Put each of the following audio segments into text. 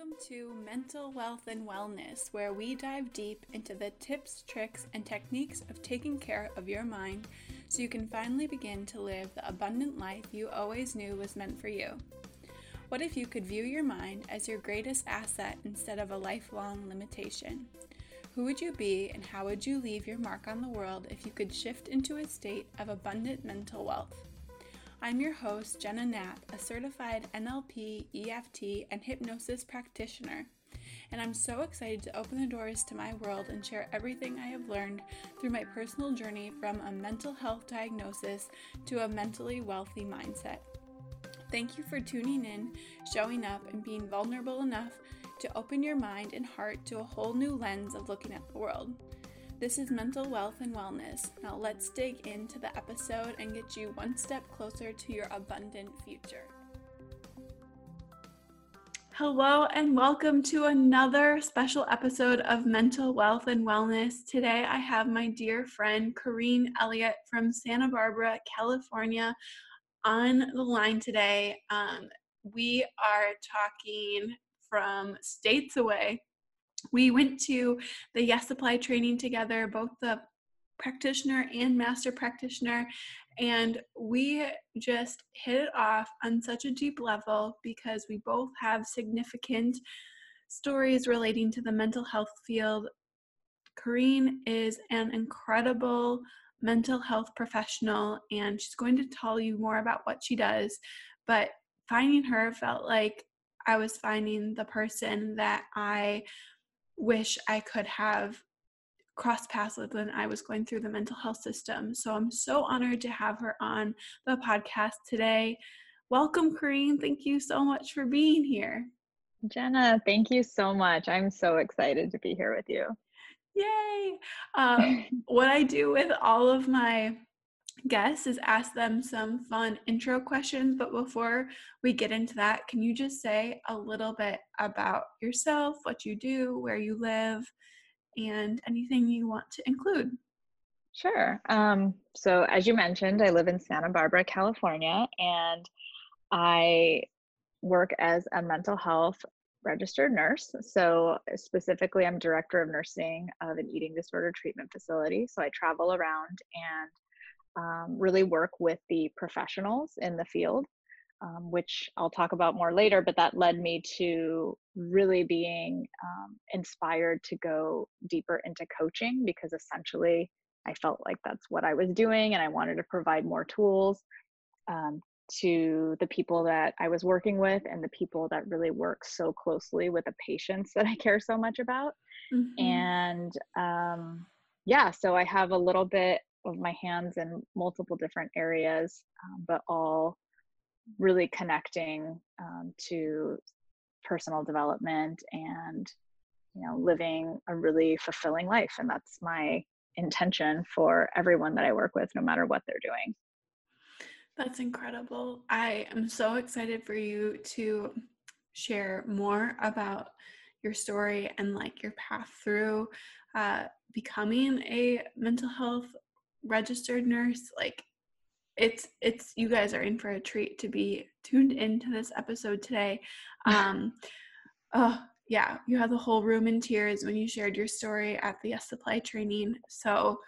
Welcome to Mental Wealth and Wellness, where we dive deep into the tips, tricks, and techniques of taking care of your mind so you can finally begin to live the abundant life you always knew was meant for you. What if you could view your mind as your greatest asset instead of a lifelong limitation? Who would you be and how would you leave your mark on the world if you could shift into a state of abundant mental wealth? I'm your host, Jenna Knapp, a certified NLP, EFT, and hypnosis practitioner. And I'm so excited to open the doors to my world and share everything I have learned through my personal journey from a mental health diagnosis to a mentally wealthy mindset. Thank you for tuning in, showing up, and being vulnerable enough to open your mind and heart to a whole new lens of looking at the world. This is Mental Wealth and Wellness. Now let's dig into the episode and get you one step closer to your abundant future. Hello, and welcome to another special episode of Mental Wealth and Wellness. Today, I have my dear friend Corinne Elliott from Santa Barbara, California, on the line today. Um, we are talking from states away we went to the Yes Supply training together, both the practitioner and master practitioner, and we just hit it off on such a deep level because we both have significant stories relating to the mental health field. Corinne is an incredible mental health professional, and she's going to tell you more about what she does. But finding her felt like I was finding the person that I wish I could have crossed paths with when I was going through the mental health system. So I'm so honored to have her on the podcast today. Welcome, Corinne. Thank you so much for being here. Jenna, thank you so much. I'm so excited to be here with you. Yay! Um, what I do with all of my guests is ask them some fun intro questions. But before we get into that, can you just say a little bit about yourself, what you do, where you live, and anything you want to include? Sure. Um, so, as you mentioned, I live in Santa Barbara, California, and I work as a mental health registered nurse. So, specifically, I'm director of nursing of an eating disorder treatment facility. So, I travel around and um, really work with the professionals in the field, um, which I'll talk about more later. But that led me to really being um, inspired to go deeper into coaching because essentially I felt like that's what I was doing and I wanted to provide more tools um, to the people that I was working with and the people that really work so closely with the patients that I care so much about. Mm-hmm. And um, yeah, so I have a little bit of my hands in multiple different areas, um, but all really connecting um, to personal development and you know living a really fulfilling life and that's my intention for everyone that i work with no matter what they're doing. That's incredible. I am so excited for you to share more about your story and like your path through uh, becoming a mental health registered nurse like it's it's you guys are in for a treat to be tuned into this episode today. Um oh yeah you had the whole room in tears when you shared your story at the yes supply training. So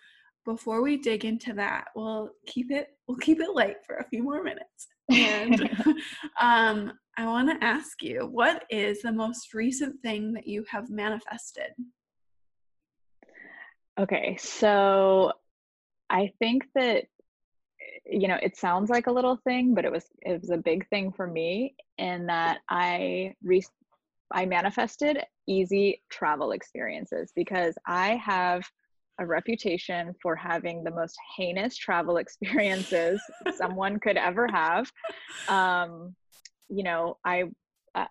before we dig into that we'll keep it we'll keep it light for a few more minutes. And um i want to ask you what is the most recent thing that you have manifested? Okay so I think that you know it sounds like a little thing but it was it was a big thing for me in that i re- i manifested easy travel experiences because i have a reputation for having the most heinous travel experiences someone could ever have. Um you know i uh,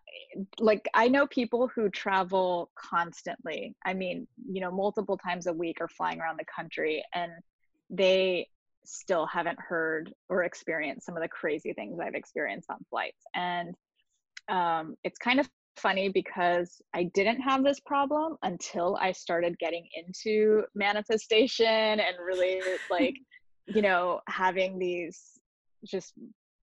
like i know people who travel constantly. I mean you know multiple times a week or flying around the country and they still haven't heard or experienced some of the crazy things I've experienced on flights. And um, it's kind of funny because I didn't have this problem until I started getting into manifestation and really like, you know, having these just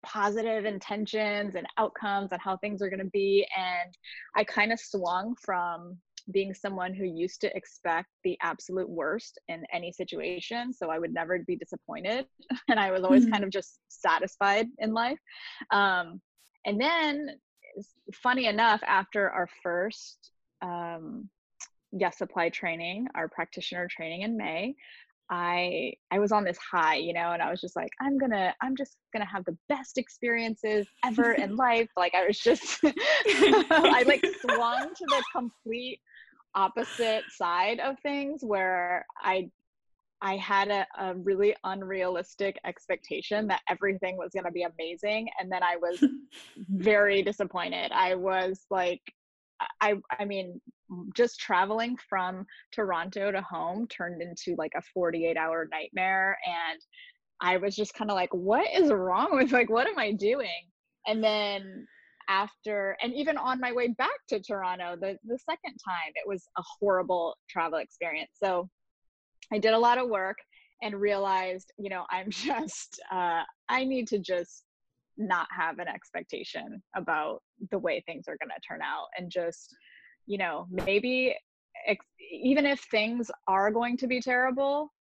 positive intentions and outcomes and how things are going to be and i kind of swung from being someone who used to expect the absolute worst in any situation so i would never be disappointed and i was always mm-hmm. kind of just satisfied in life um, and then funny enough after our first um, yes supply training our practitioner training in may I I was on this high, you know, and I was just like, I'm gonna, I'm just gonna have the best experiences ever in life. Like I was just, I like swung to the complete opposite side of things where I I had a, a really unrealistic expectation that everything was gonna be amazing, and then I was very disappointed. I was like, I I mean, just traveling from Toronto to home turned into like a 48 hour nightmare. And I was just kind of like, what is wrong with like, what am I doing? And then after, and even on my way back to Toronto, the, the second time, it was a horrible travel experience. So I did a lot of work and realized, you know, I'm just, uh, I need to just not have an expectation about the way things are going to turn out and just you know, maybe ex- even if things are going to be terrible,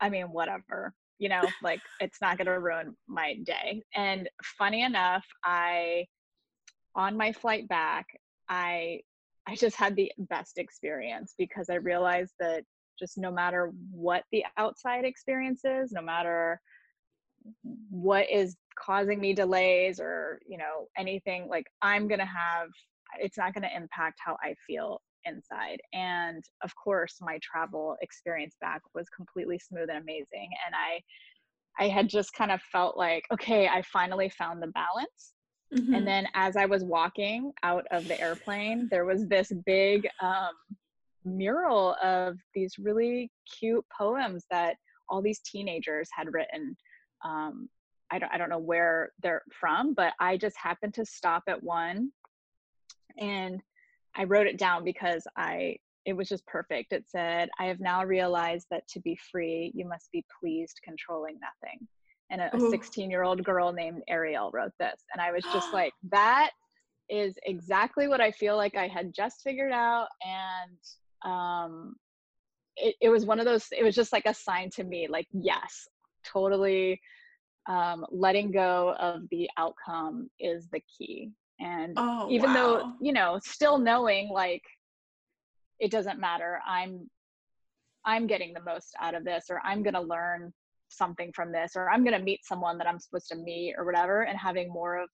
I mean, whatever, you know, like it's not going to ruin my day. And funny enough, I, on my flight back, I, I just had the best experience because I realized that just no matter what the outside experience is, no matter what is causing me delays or you know anything like i'm going to have it's not going to impact how I feel inside. And of course, my travel experience back was completely smooth and amazing. And I, I had just kind of felt like, okay, I finally found the balance. Mm-hmm. And then as I was walking out of the airplane, there was this big um, mural of these really cute poems that all these teenagers had written. Um, I don't, I don't know where they're from, but I just happened to stop at one and I wrote it down because I it was just perfect. It said, I have now realized that to be free, you must be pleased controlling nothing. And a 16 year old girl named Ariel wrote this. And I was just like, that is exactly what I feel like I had just figured out. And um, it, it was one of those, it was just like a sign to me, like, yes, totally um, letting go of the outcome is the key and oh, even wow. though you know still knowing like it doesn't matter i'm i'm getting the most out of this or i'm going to learn something from this or i'm going to meet someone that i'm supposed to meet or whatever and having more of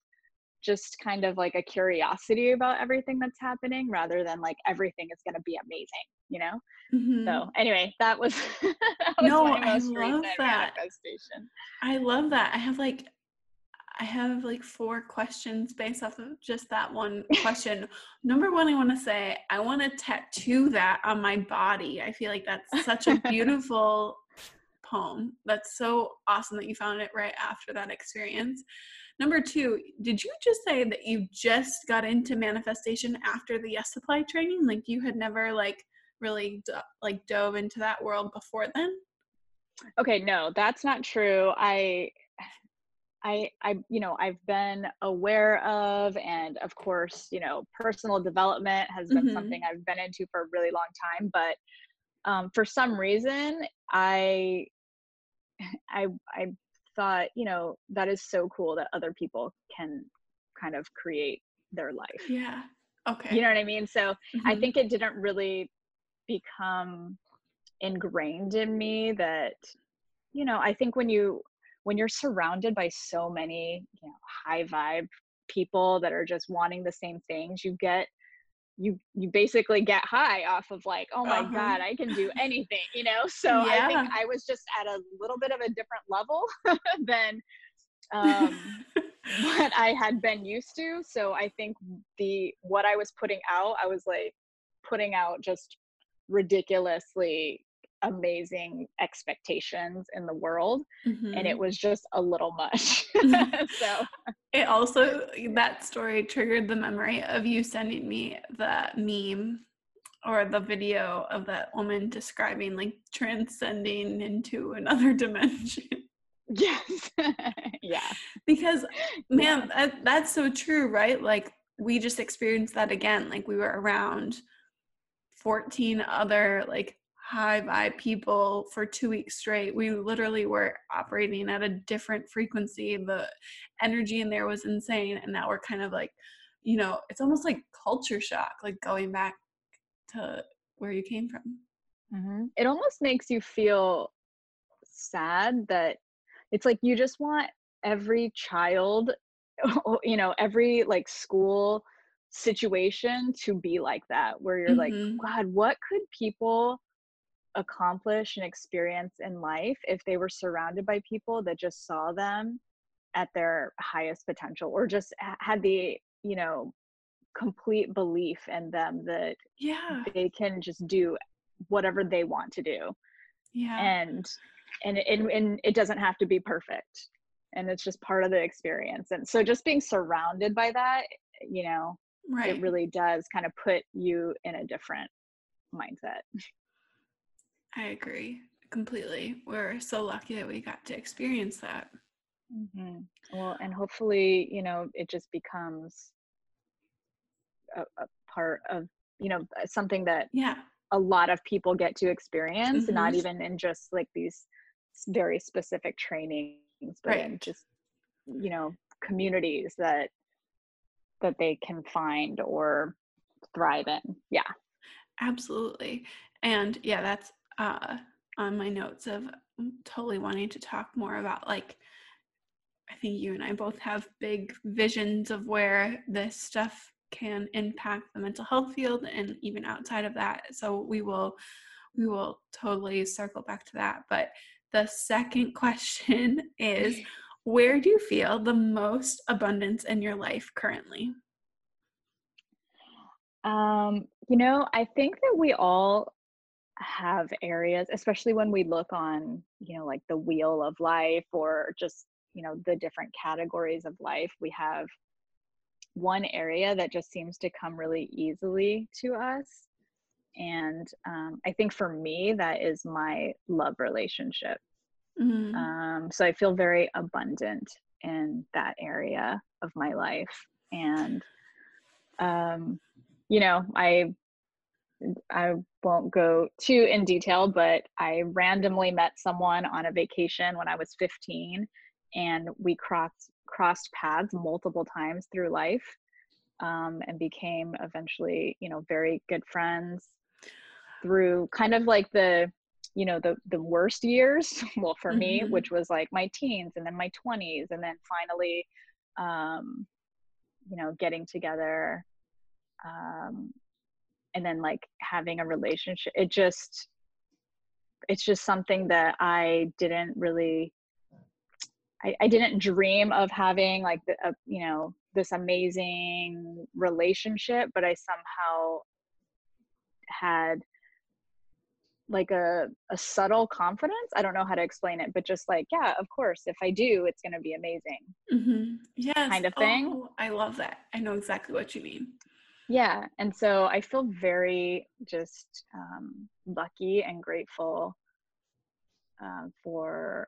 just kind of like a curiosity about everything that's happening rather than like everything is going to be amazing you know mm-hmm. so anyway that was, that was no i love that i love that i have like I have like four questions based off of just that one question. Number one, I want to say I want to tattoo that on my body. I feel like that's such a beautiful poem. That's so awesome that you found it right after that experience. Number two, did you just say that you just got into manifestation after the Yes Supply training? Like you had never like really like dove into that world before then? Okay, no, that's not true. I I, I, you know, I've been aware of, and of course, you know, personal development has been mm-hmm. something I've been into for a really long time. But um, for some reason, I, I, I thought, you know, that is so cool that other people can kind of create their life. Yeah. Okay. You know what I mean? So mm-hmm. I think it didn't really become ingrained in me that, you know, I think when you when you're surrounded by so many you know high vibe people that are just wanting the same things you get you you basically get high off of like oh my uh-huh. god i can do anything you know so yeah. i think i was just at a little bit of a different level than um, what i had been used to so i think the what i was putting out i was like putting out just ridiculously amazing expectations in the world mm-hmm. and it mm-hmm. was just a little much so it also that story triggered the memory of you sending me the meme or the video of that woman describing like transcending into another dimension Yes. yeah. Because, man, that, that's so true, right? Like, we just experienced that again. Like, we were around 14 other, like, high vibe people for two weeks straight. We literally were operating at a different frequency. The energy in there was insane. And now we're kind of like, you know, it's almost like culture shock, like going back to where you came from. Mm-hmm. It almost makes you feel sad that it's like you just want every child you know every like school situation to be like that where you're mm-hmm. like god what could people accomplish and experience in life if they were surrounded by people that just saw them at their highest potential or just had the you know complete belief in them that yeah. they can just do whatever they want to do. Yeah. And and it, and it doesn't have to be perfect. And it's just part of the experience. And so just being surrounded by that you know right. it really does kind of put you in a different mindset i agree completely we're so lucky that we got to experience that mm-hmm. well and hopefully you know it just becomes a, a part of you know something that yeah a lot of people get to experience mm-hmm. not even in just like these very specific trainings but right. in just you know communities that that they can find or thrive in yeah absolutely and yeah that's uh on my notes of totally wanting to talk more about like i think you and i both have big visions of where this stuff can impact the mental health field and even outside of that so we will we will totally circle back to that but the second question is Where do you feel the most abundance in your life currently? Um, you know, I think that we all have areas, especially when we look on, you know, like the wheel of life or just, you know, the different categories of life. We have one area that just seems to come really easily to us and um, i think for me that is my love relationship mm-hmm. um, so i feel very abundant in that area of my life and um, you know i i won't go too in detail but i randomly met someone on a vacation when i was 15 and we crossed crossed paths multiple times through life um, and became eventually you know very good friends through kind of like the you know the the worst years well for mm-hmm. me which was like my teens and then my 20s and then finally um you know getting together um and then like having a relationship it just it's just something that i didn't really I, I didn't dream of having like the, a, you know this amazing relationship but i somehow had like a, a subtle confidence. I don't know how to explain it but just like yeah of course if i do it's going to be amazing mm-hmm. yes. kind of thing. Oh, i love that. I know exactly what you mean yeah and so i feel very just um, lucky and grateful uh, for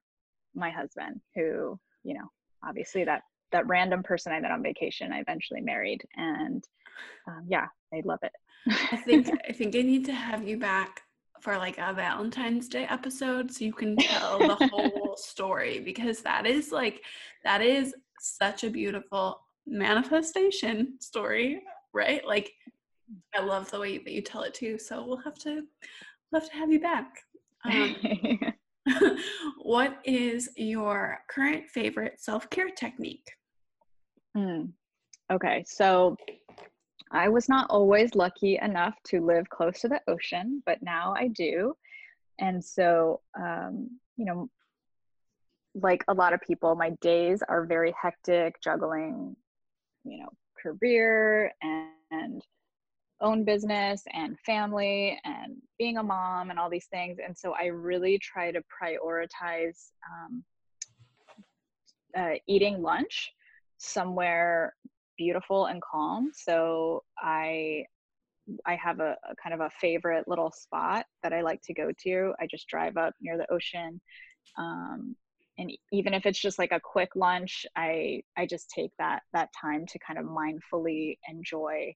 my husband who you know obviously that that random person i met on vacation i eventually married and um, yeah i love it. I think i think i need to have you back for like a Valentine's Day episode so you can tell the whole story because that is like that is such a beautiful manifestation story, right? Like I love the way that you tell it too. So we'll have to we'll have to have you back. Um, what is your current favorite self-care technique? Mm. Okay, so I was not always lucky enough to live close to the ocean, but now I do. And so, um, you know, like a lot of people, my days are very hectic, juggling, you know, career and, and own business and family and being a mom and all these things. And so I really try to prioritize um, uh, eating lunch somewhere beautiful and calm. So I I have a, a, kind of a favorite little spot that I like to go to. I just drive up near the ocean. Um, and even if it's just like a quick lunch i i just take that that time to kind of mindfully enjoy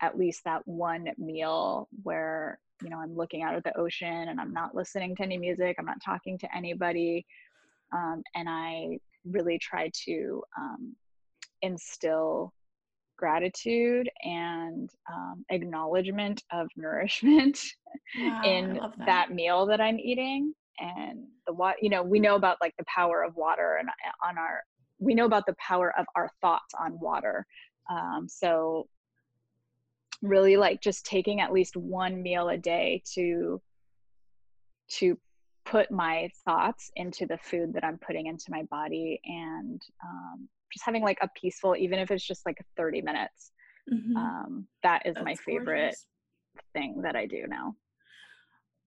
at least that one meal where you know i'm looking out at the ocean and i'm not listening to any music i'm not talking to anybody um, and i really try to um, instill gratitude and um, acknowledgement of nourishment wow, in that. that. meal that i'm eating and the water you know we know about like the power of water and uh, on our we know about the power of our thoughts on water um, so really like just taking at least one meal a day to to put my thoughts into the food that i'm putting into my body and um, just having like a peaceful even if it's just like 30 minutes mm-hmm. um, that is That's my favorite gorgeous. thing that i do now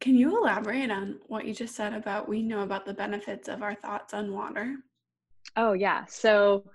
can you elaborate on what you just said about we know about the benefits of our thoughts on water? Oh, yeah. So,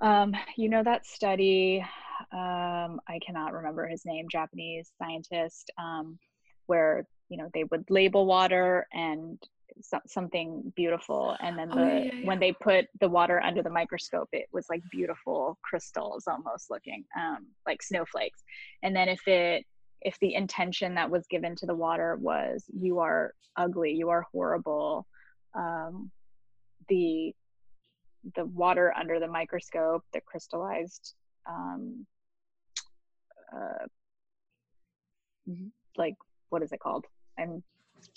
um, you know, that study, um, I cannot remember his name, Japanese scientist, um, where, you know, they would label water and so- something beautiful. And then the, oh, yeah, yeah, yeah. when they put the water under the microscope, it was like beautiful crystals almost looking, um, like snowflakes. And then if it if the intention that was given to the water was you are ugly you are horrible um, the the water under the microscope the crystallized um, uh, like what is it called? I'm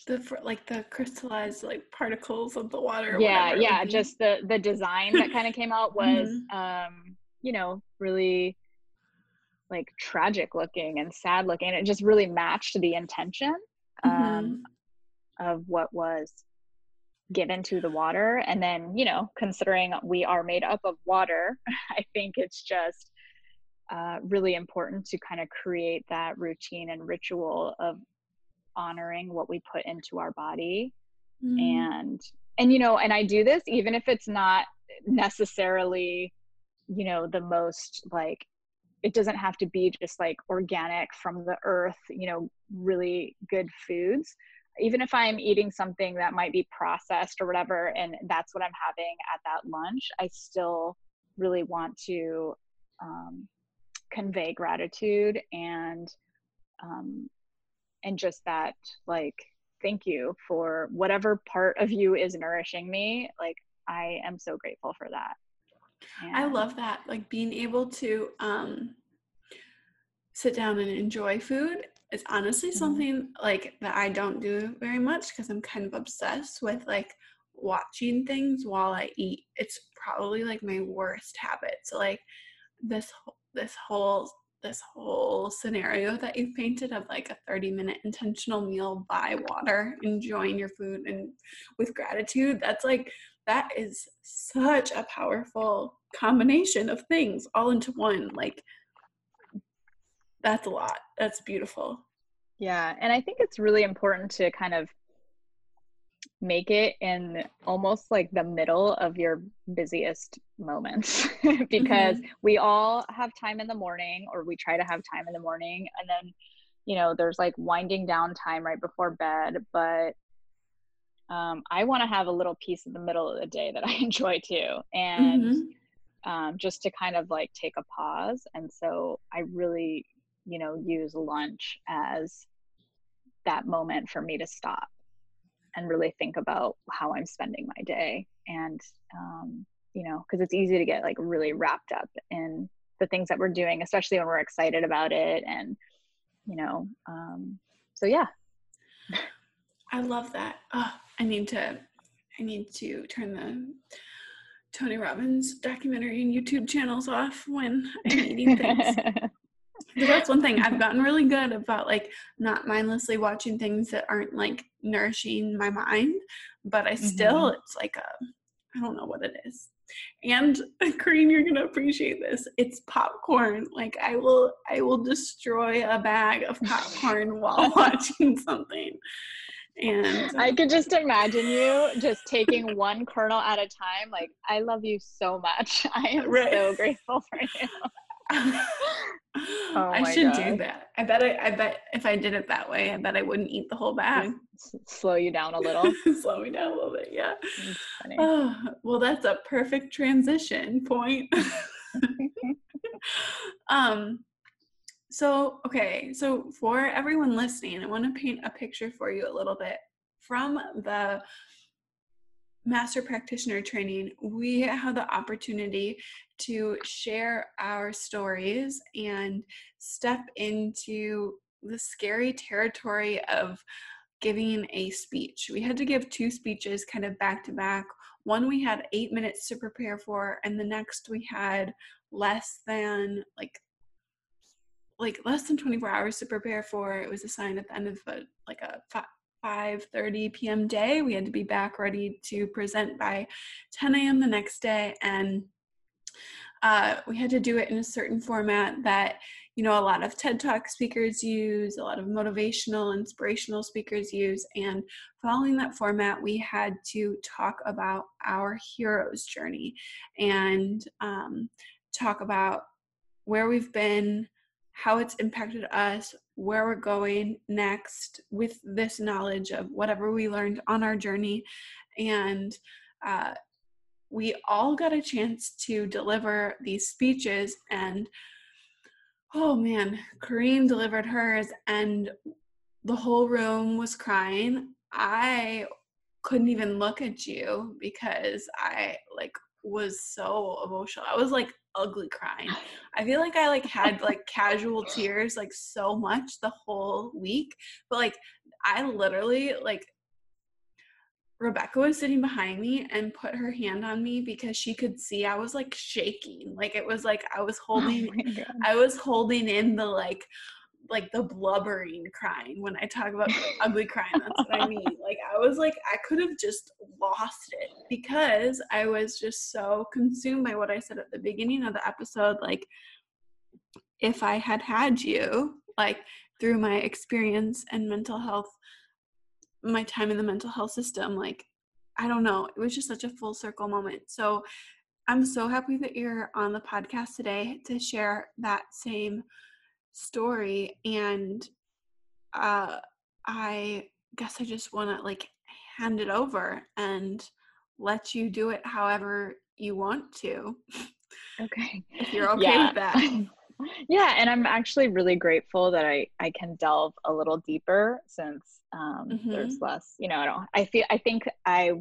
the like the crystallized like particles of the water yeah yeah just the the design that kind of came out was mm-hmm. um you know really like tragic looking and sad looking. And it just really matched the intention um, mm-hmm. of what was given to the water. And then, you know, considering we are made up of water, I think it's just uh, really important to kind of create that routine and ritual of honoring what we put into our body mm. and and you know and i do this even if it's not necessarily you know the most like it doesn't have to be just like organic from the earth you know really good foods. Even if i'm eating something that might be processed or whatever and that's what i'm having at that lunch i still really want to um, convey gratitude and um, and just that like thank you for whatever part of you is nourishing me. Like i am so grateful for that and I love that. Like being able to um, sit down and enjoy food is honestly mm-hmm. something like that I don't do very much because I'm kind of obsessed with like watching things while I eat. It's probably like my worst habit. So like this this whole this whole scenario that you've painted of like a 30 minute intentional meal by water enjoying your food and with gratitude that's like that is such a powerful combination of things all into one like that's a lot that's beautiful yeah and i think it's really important to kind of make it in almost like the middle of your busiest moments because mm-hmm. we all have time in the morning or we try to have time in the morning and then you know there's like winding down time right before bed but um, i want to have a little piece in the middle of the day that i enjoy too and mm-hmm. um, just to kind of like take a pause and so i really you know use lunch as that moment for me to stop and really think about how i'm spending my day and um, you know because it's easy to get like really wrapped up in the things that we're doing especially when we're excited about it and you know um, so yeah i love that oh, i need to i need to turn the tony robbins documentary and youtube channels off when i'm eating things that's one thing I've gotten really good about like not mindlessly watching things that aren't like nourishing my mind, but I still mm-hmm. it's like a I don't know what it is. And Corinne, you're gonna appreciate this. It's popcorn. Like I will I will destroy a bag of popcorn while watching something. And I could just imagine you just taking one kernel at a time. Like, I love you so much. I am right. so grateful for you. Oh I should God. do that. I bet I, I bet if I did it that way, I bet I wouldn't eat the whole bag. slow you down a little. slow me down a little bit, yeah. Oh, well, that's a perfect transition point. um, so okay, so for everyone listening, I want to paint a picture for you a little bit from the master practitioner training, we had the opportunity to share our stories and step into the scary territory of giving a speech. We had to give two speeches kind of back to back. One we had eight minutes to prepare for, and the next we had less than like like less than 24 hours to prepare for. It was assigned at the end of a, like a 5:30 p.m. day. We had to be back ready to present by 10 a.m. the next day, and uh, we had to do it in a certain format that you know a lot of TED Talk speakers use, a lot of motivational, inspirational speakers use, and following that format, we had to talk about our hero's journey and um, talk about where we've been, how it's impacted us, where we're going next with this knowledge of whatever we learned on our journey. And uh, we all got a chance to deliver these speeches. And oh man, Corinne delivered hers, and the whole room was crying. I couldn't even look at you because I like was so emotional. I was like ugly crying. I feel like I like had like casual tears like so much the whole week, but like I literally like Rebecca was sitting behind me and put her hand on me because she could see I was like shaking. Like it was like I was oh holding oh I was holding in the like like the blubbering crying when I talk about ugly crying. That's what I mean. Like I was like I could have just lost it because I was just so consumed by what I said at the beginning of the episode. Like if I had had you, like through my experience and mental health, my time in the mental health system, like I don't know, it was just such a full circle moment. So I'm so happy that you're on the podcast today to share that same story and uh i guess i just want to like hand it over and let you do it however you want to okay if you're okay yeah. with that yeah and i'm actually really grateful that i i can delve a little deeper since um mm-hmm. there's less you know i don't i feel i think i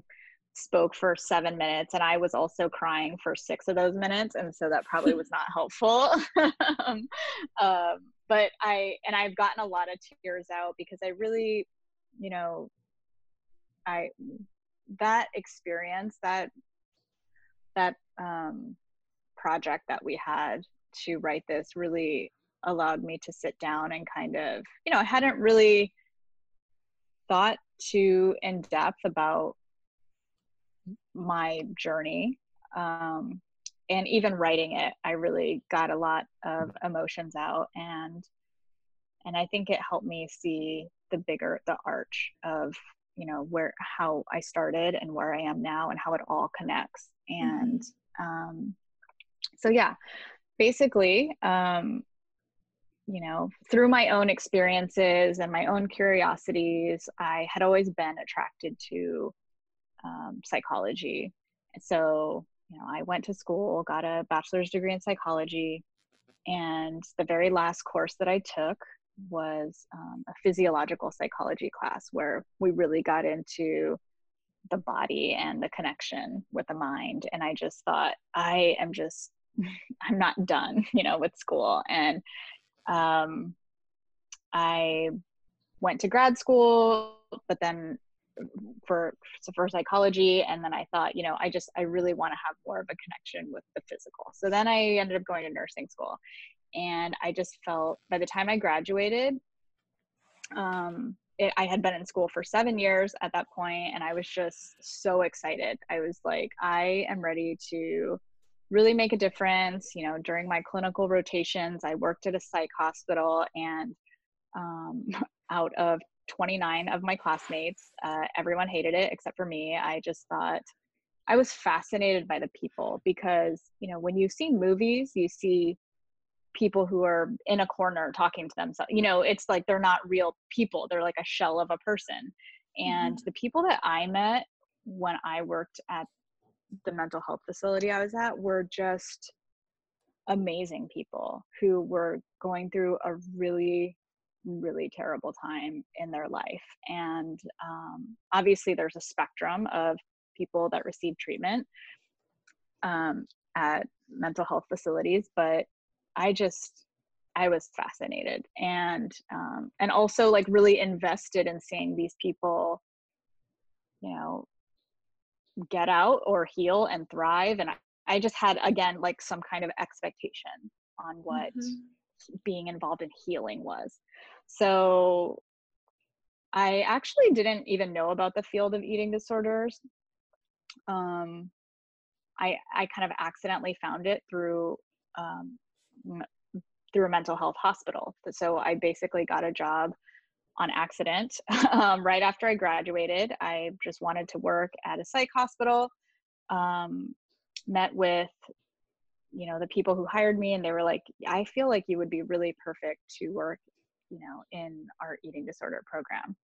spoke for seven minutes and i was also crying for six of those minutes and so that probably was not helpful. Um, um, but i and i've gotten a lot of tears out because i really you know i that experience that that um, project that we had to write this really allowed me to sit down and kind of you know i hadn't really thought too in depth about my journey um, and even writing it i really got a lot of emotions out and and i think it helped me see the bigger the arch of you know where how i started and where i am now and how it all connects and mm-hmm. um, so yeah basically um, you know through my own experiences and my own curiosities i had always been attracted to um, psychology. So, you know, I went to school, got a bachelor's degree in psychology, and the very last course that I took was um, a physiological psychology class where we really got into the body and the connection with the mind. And I just thought, I am just, I'm not done, you know, with school. And um, I went to grad school, but then for for psychology. And then i thought you know i just i really want to have more of a connection with the physical. So then i ended up going to nursing school. And i just felt by the time i graduated um it, i had been in school for seven years at that point and i was just so excited. I was like i am ready to really make a difference. You know during my clinical rotations i worked at a psych hospital and um, out of 29 of my classmates. Uh, everyone hated it except for me. I just thought I was fascinated by the people because, you know, when you see movies, you see people who are in a corner talking to themselves you know it's like they're not real people they're like a shell of a person and mm-hmm. the people that i met when i worked at the mental health facility i was at were just amazing people who were going through a really really terrible time in their life and um, obviously there's a spectrum of people that receive treatment um, at mental health facilities but i just i was fascinated and um, and also like really invested in seeing these people you know get out or heal and thrive and I, I just had again like some kind of expectation on what mm-hmm. Being involved in healing was so I actually didn't even know about the field of eating disorders. Um, I I kind of accidentally found it through um, through a mental health hospital. So I basically got a job on accident um, right after I graduated. I just wanted to work at a psych hospital. Um, met with you know the people who hired me and they were like i feel like you would be really perfect to work you know in our eating disorder program.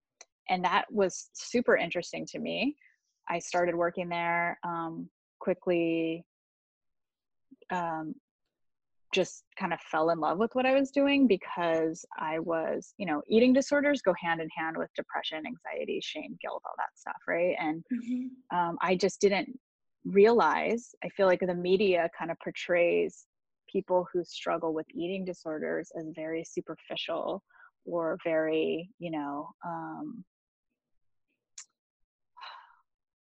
And that was super interesting to me. I started working there um, quickly um, just kind of fell in love with what i was doing because i was you know eating disorders go hand in hand with depression anxiety shame guilt all that stuff right? And mm-hmm. um, i just didn't realize i feel like the media kind of portrays people who struggle with eating disorders as very superficial or very you know um,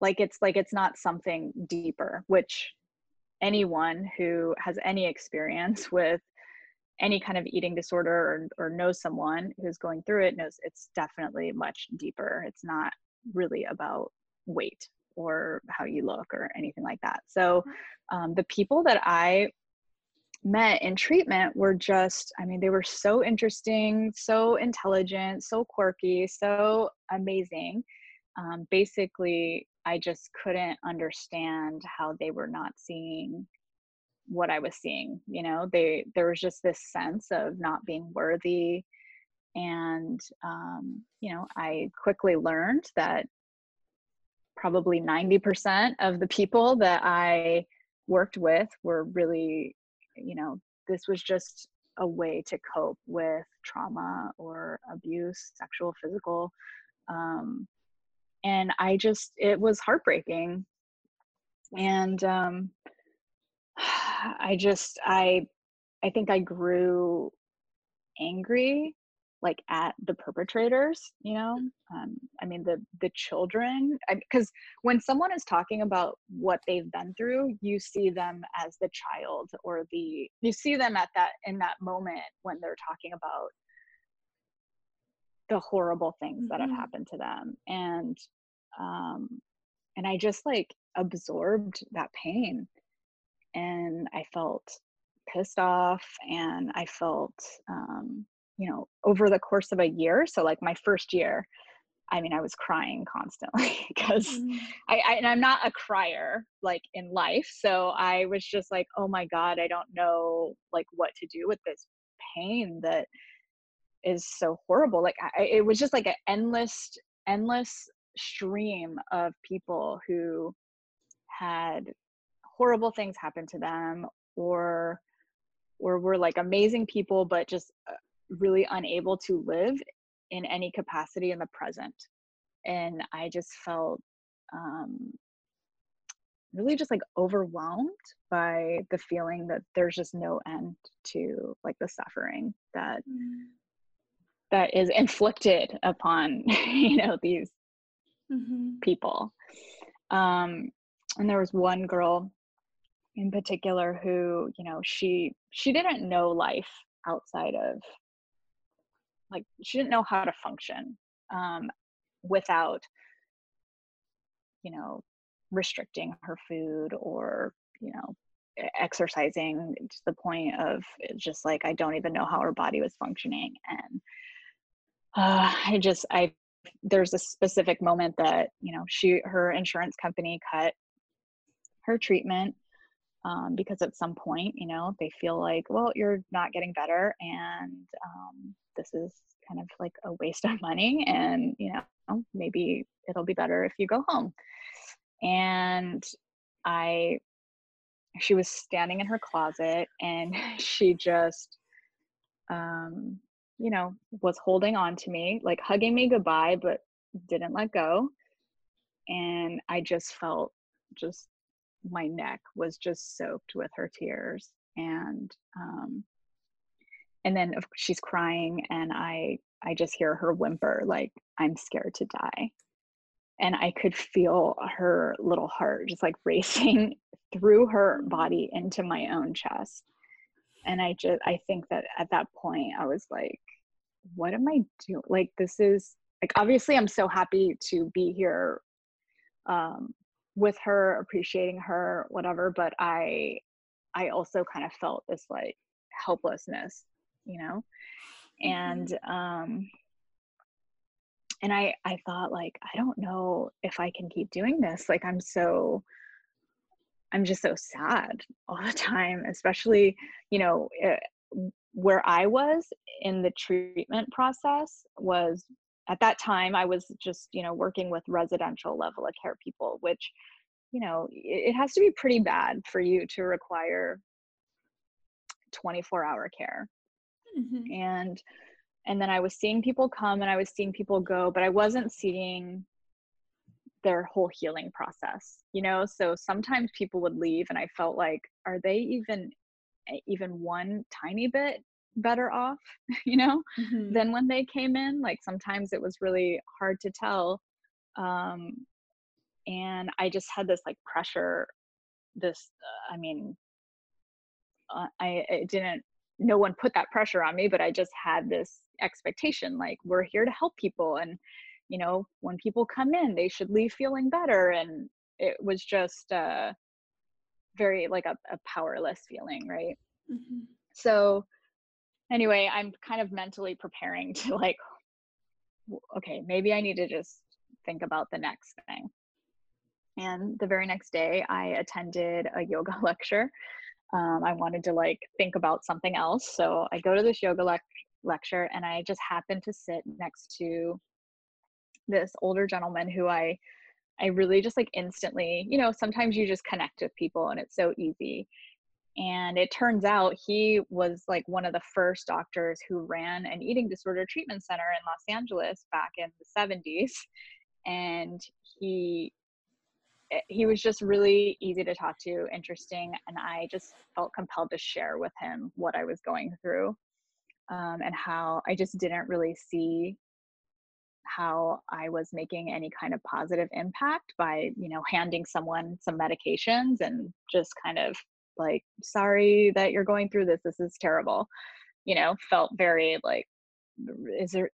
like it's like it's not something deeper which anyone who has any experience with any kind of eating disorder or, or knows someone who's going through it knows it's definitely much deeper. It's not really about weight or how you look or anything like that. So um, the people that i met in treatment were just i mean they were so interesting so intelligent so quirky so amazing. Um, basically i just couldn't understand how they were not seeing what i was seeing you know? They there was just this sense of not being worthy. And um, you know i quickly learned that probably 90% of the people that i worked with were really you know this was just a way to cope with trauma or abuse sexual physical um, and i just it was heartbreaking. And um, i just i i think i grew angry like at the perpetrators you know? Um, i mean the the children because when someone is talking about what they've been through you see them as the child or the you see them at that in that moment when they're talking about the horrible things that have mm-hmm. happened to them. And um and i just like absorbed that pain. And i felt pissed off and i felt um you know over the course of a year so like my first year i mean i was crying constantly because mm-hmm. I, I and i'm not a crier like in life so i was just like oh my god i don't know like what to do with this pain that is so horrible like I, it was just like an endless endless stream of people who had horrible things happen to them or or were like amazing people but just uh, really unable to live in any capacity in the present and i just felt um, really just like overwhelmed by the feeling that there's just no end to like the suffering that mm. that is inflicted upon you know these mm-hmm. people um and there was one girl in particular who you know she she didn't know life outside of like she didn't know how to function um, without you know restricting her food or you know exercising to the point of just like i don't even know how her body was functioning and uh, i just i there's a specific moment that you know she her insurance company cut her treatment um, because at some point, you know, they feel like, well, you're not getting better, and um, this is kind of like a waste of money, and you know, maybe it'll be better if you go home. And I, she was standing in her closet, and she just, um, you know, was holding on to me, like hugging me goodbye, but didn't let go. And I just felt just my neck was just soaked with her tears and um and then she's crying and i i just hear her whimper like i'm scared to die. And i could feel her little heart just like racing through her body into my own chest. And i just i think that at that point i was like what am i doing like this is like obviously i'm so happy to be here um with her appreciating her whatever but i i also kind of felt this like helplessness you know and mm-hmm. um and i i thought like i don't know if i can keep doing this like i'm so i'm just so sad all the time especially you know it, eh, where i was in the treatment process was at that time i was just you know working with residential level of care people which you know it, it has to be pretty bad for you to require 24 hour care mm-hmm. and and then i was seeing people come and i was seeing people go but i wasn't seeing their whole healing process you know so sometimes people would leave and i felt like are they even even one tiny bit better off, you know, mm-hmm. than when they came in. Like sometimes it was really hard to tell. Um, and I just had this like pressure, this, uh, I mean, uh, I it didn't, no one put that pressure on me, but I just had this expectation like, we're here to help people. And, you know, when people come in, they should leave feeling better. And it was just, uh, very like a, a powerless feeling, right? Mm-hmm. So anyway, I'm kind of mentally preparing to like, okay, maybe I need to just think about the next thing. And the very next day, I attended a yoga lecture. Um, I wanted to like think about something else. So I go to this yoga le- lecture and I just happen to sit next to this older gentleman who I I really just like instantly, you know, sometimes you just connect with people and it's so easy. And it turns out he was like one of the first doctors who ran an eating disorder treatment center in Los Angeles back in the 70s. And he eh, he was just really easy to talk to, interesting, and I just felt compelled to share with him what I was going through um, and how I just didn't really see how I was making any kind of positive impact by, you know, handing someone some medications and just kind of like sorry that you're going through this this is terrible you know felt very like is there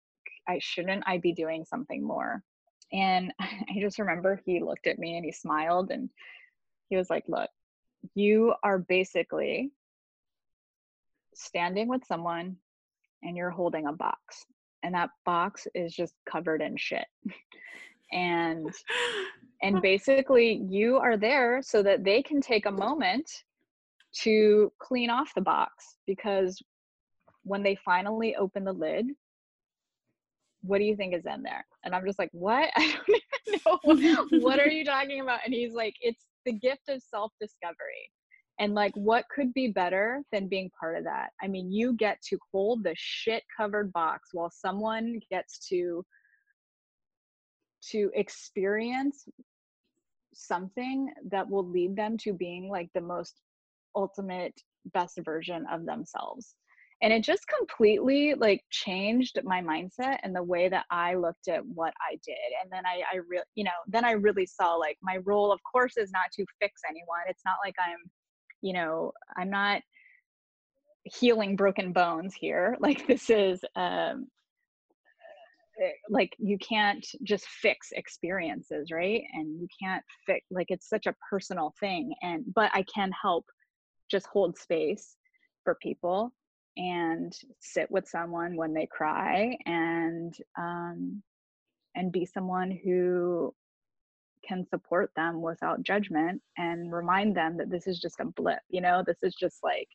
i shouldn't i be doing something more? And i just remember he looked at me and he smiled and he was like look you are basically standing with someone and you're holding a box and that box is just covered in shit. And and basically you are there so that they can take a moment to clean off the box because when they finally open the lid, what do you think is in there? And I'm just like, what? I don't even know. what are you talking about? And he's like, it's the gift of self discovery. And like, what could be better than being part of that? I mean, you get to hold the shit covered box while someone gets to to experience something that will lead them to being like the most ultimate best version of themselves. And it just completely like changed my mindset and the way that i looked at what i did. And then i i really you know then i really saw like my role of course is not to fix anyone. It's not like i'm you know i'm not healing broken bones here. Like this is um eh, like you can't just fix experiences right? And you can't fix like it's such a personal thing. And but i can help just hold space for people and sit with someone when they cry and um, and be someone who can support them without judgment and remind them that this is just a blip you know? This is just like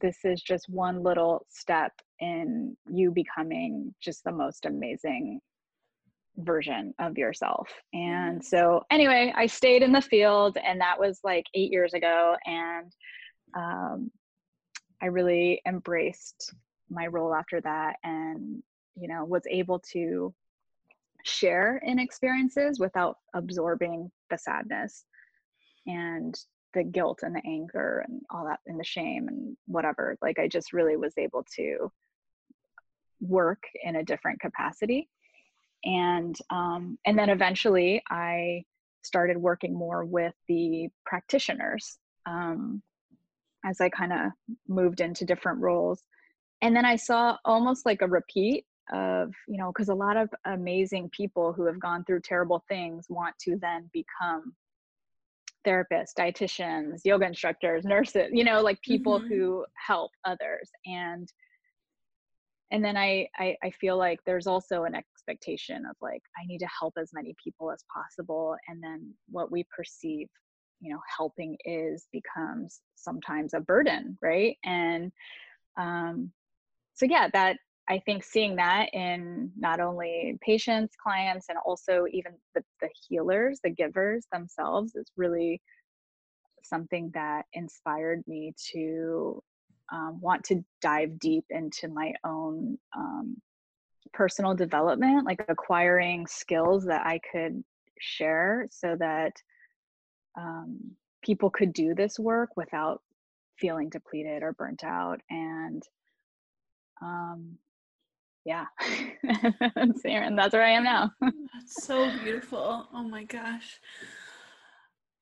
this is just one little step in you becoming just the most amazing version of yourself. And so, anyway, I stayed in the field, and that was like eight years ago. And um, I really embraced my role after that and, you know, was able to share in experiences without absorbing the sadness and the guilt and the anger and all that and the shame and whatever. Like, I just really was able to work in a different capacity and um, and then eventually i started working more with the practitioners um, as i kind of moved into different roles and then i saw almost like a repeat of you know because a lot of amazing people who have gone through terrible things want to then become therapists dietitians yoga instructors nurses you know like people mm-hmm. who help others and and then I, I i feel like there's also an expectation of like i need to help as many people as possible. And then what we perceive you know helping is becomes sometimes a burden right? And um so yeah that i think seeing that in not only patients clients and also even the, the healers the givers themselves is really something that inspired me to um, want to dive deep into my own um, personal development, like acquiring skills that I could share so that um, people could do this work without feeling depleted or burnt out. And um, yeah, and that's where I am now. that's so beautiful. Oh my gosh.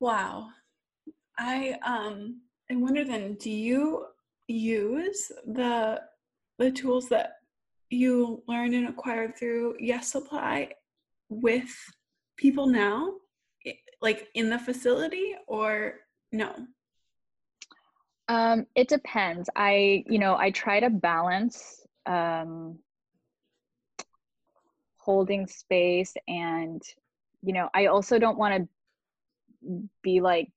Wow. I um I wonder then, do you use the the tools that you learned and acquired through Yes Supply with people now, like in the facility, or no? Um, it depends. I, you know, I try to balance um, holding space and, you know, I also don't want to be like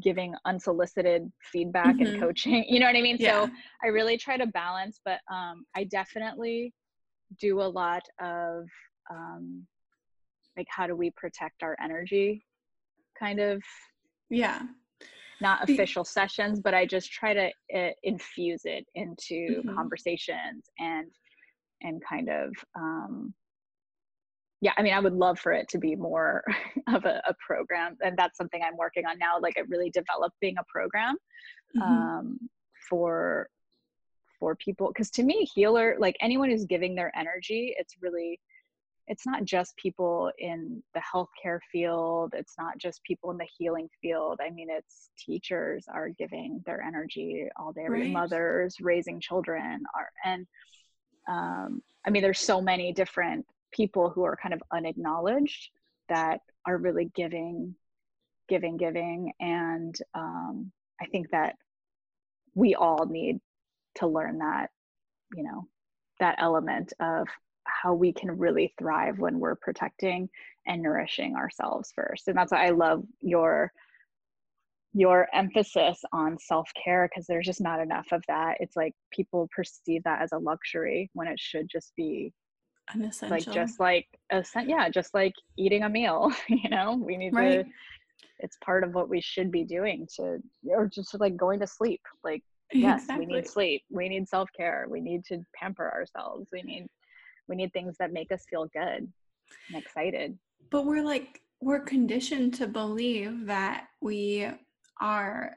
giving unsolicited feedback mm-hmm. and coaching you know what i mean yeah. so i really try to balance but um, i definitely do a lot of um, like how do we protect our energy kind of yeah not official sessions but i just try to uh, infuse it into mm-hmm. conversations and and kind of um, yeah, I mean, I would love for it to be more of a, a program, and that's something I'm working on now. Like, really developing a program mm-hmm. um, for for people, because to me, healer, like anyone who's giving their energy, it's really it's not just people in the healthcare field it's not just people in the healing field i mean it's teachers are giving their energy all day right. mothers raising children are and um, i mean there's so many different people who are kind of unacknowledged that are really giving giving giving. And um, i think that we all need to learn that you know that element of how we can really thrive when we're protecting and nourishing ourselves first. And that's why i love your your emphasis on self-care because there's just not enough of that. It's like people perceive that as a luxury when it should just be an essential. like just like a yeah just like eating a meal you know we need right. to it's part of what we should be doing to or just like going to sleep like yes exactly. we need sleep we need self-care we need to pamper ourselves we need we need things that make us feel good and excited but we're like we're conditioned to believe that we are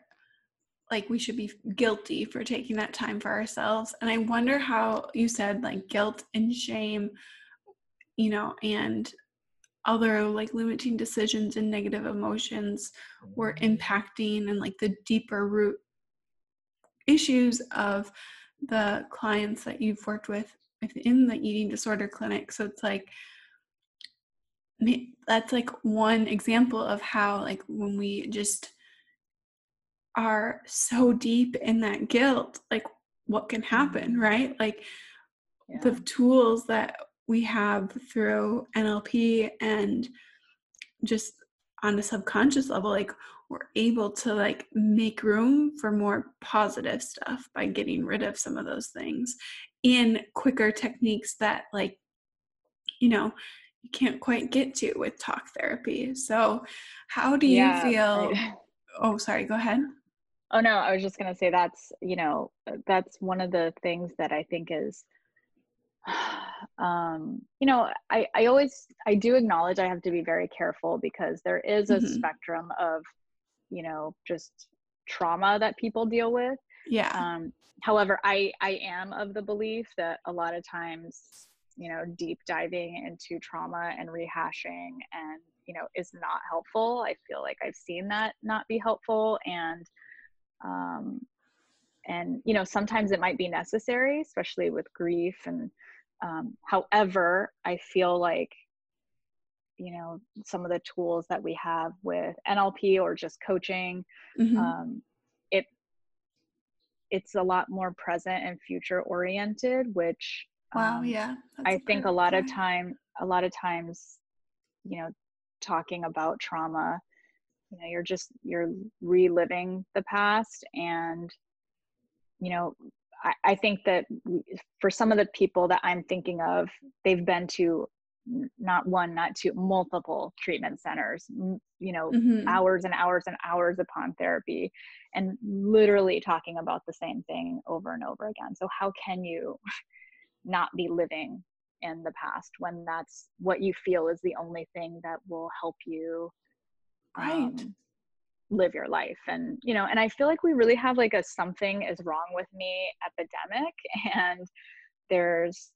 like we should be guilty for taking that time for ourselves and i wonder how you said like guilt and shame you know and other like limiting decisions and negative emotions were impacting and like the deeper root issues of the clients that you've worked with within the eating disorder clinic so it's like that's like one example of how like when we just are so deep in that guilt, like what can happen, mm-hmm. right? Like yeah. the tools that we have through NLP and just on a subconscious level like we're able to like make room for more positive stuff by getting rid of some of those things in quicker techniques that like you know you can't quite get to with talk therapy so how do you yeah, feel right. oh sorry go ahead oh no i was just going to say that's you know that's one of the things that i think is um, you know, I, I always, I do acknowledge I have to be very careful because there is a mm-hmm. spectrum of, you know, just trauma that people deal with. Yeah. Um, however, I, I am of the belief that a lot of times, you know, deep diving into trauma and rehashing and, you know, is not helpful. I feel like I've seen that not be helpful. And, um, and you know sometimes it might be necessary especially with grief and um, however, I feel like, you know, some of the tools that we have with NLP or just coaching, mm-hmm. um, it it's a lot more present and future oriented, which wow, um, yeah, I think a lot point. of time, a lot of times, you know, talking about trauma, you know, you're just you're reliving the past and you know I, I think that for some of the people that I'm thinking of, they've been to not one, not two, multiple treatment centers, you know, mm-hmm. hours and hours and hours upon therapy, and literally talking about the same thing over and over again. So, how can you not be living in the past when that's what you feel is the only thing that will help you? Right. Um, live your life and you know and i feel like we really have like a something is wrong with me epidemic and there's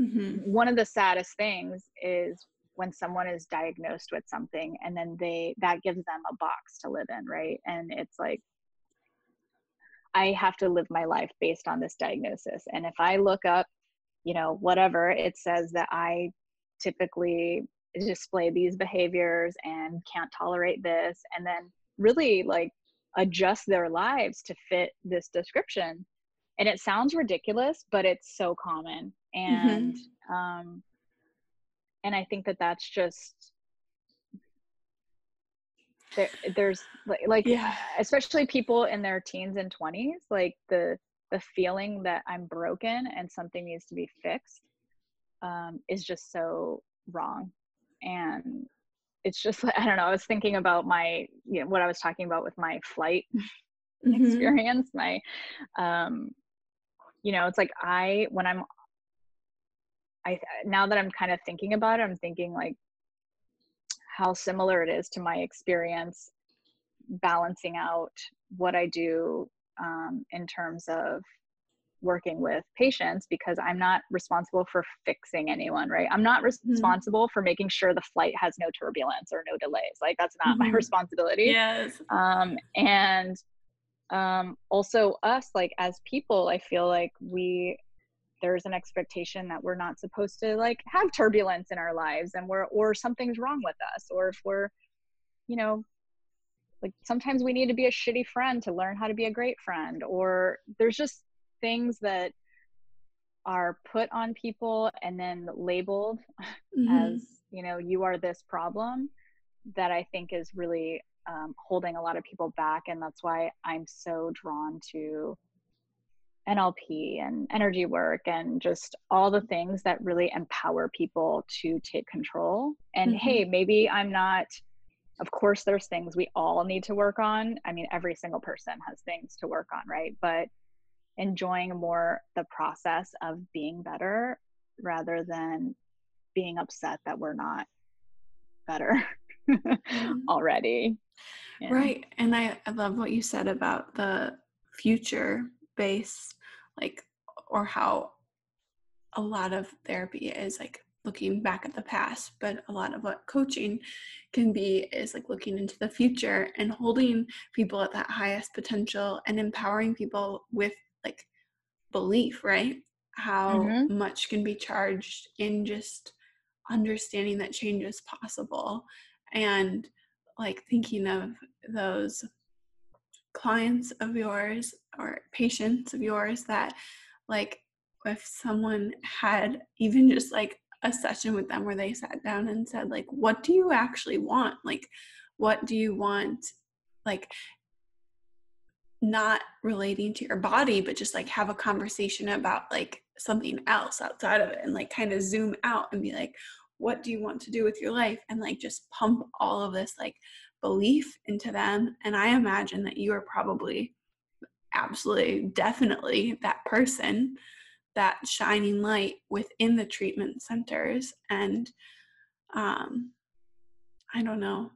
mm-hmm. one of the saddest things is when someone is diagnosed with something and then they that gives them a box to live in right and it's like i have to live my life based on this diagnosis and if i look up you know whatever it says that i typically display these behaviors and can't tolerate this and then really like adjust their lives to fit this description and it sounds ridiculous but it's so common and mm-hmm. um and i think that that's just there, there's like, like yeah. especially people in their teens and 20s like the the feeling that i'm broken and something needs to be fixed um, is just so wrong and it's just i don't know. I was thinking about my, you know, what I was talking about with my flight mm-hmm. experience. My, um, you know, it's like I, when I'm, I, now that I'm kind of thinking about it, I'm thinking like how similar it is to my experience balancing out what I do um, in terms of working with patients because I'm not responsible for fixing anyone, right? I'm not mm-hmm. responsible for making sure the flight has no turbulence or no delays. Like that's not mm-hmm. my responsibility. Yes. Um, and um, also us, like as people, I feel like we there's an expectation that we're not supposed to like have turbulence in our lives and we're or something's wrong with us or if we're you know like sometimes we need to be a shitty friend to learn how to be a great friend or there's just things that are put on people and then labeled mm-hmm. as you know you are this problem that i think is really um, holding a lot of people back and that's why i'm so drawn to nlp and energy work and just all the things that really empower people to take control and mm-hmm. hey maybe i'm not of course there's things we all need to work on i mean every single person has things to work on right but enjoying more the process of being better rather than being upset that we're not better mm-hmm. already. Yeah. Right. And I, I love what you said about the future base, like, or how a lot of therapy is like looking back at the past, but a lot of what coaching can be is like looking into the future and holding people at that highest potential and empowering people with like belief, right? How mm-hmm. much can be charged in just understanding that change is possible and like thinking of those clients of yours or patients of yours that like if someone had even just like a session with them where they sat down and said like what do you actually want like what do you want like not relating to your body but just like have a conversation about like something else outside of it and like kind of zoom out and be like what do you want to do with your life? and like just pump all of this like belief into them. And i imagine that you are probably absolutely definitely that person that shining light within the treatment centers. And um i don't know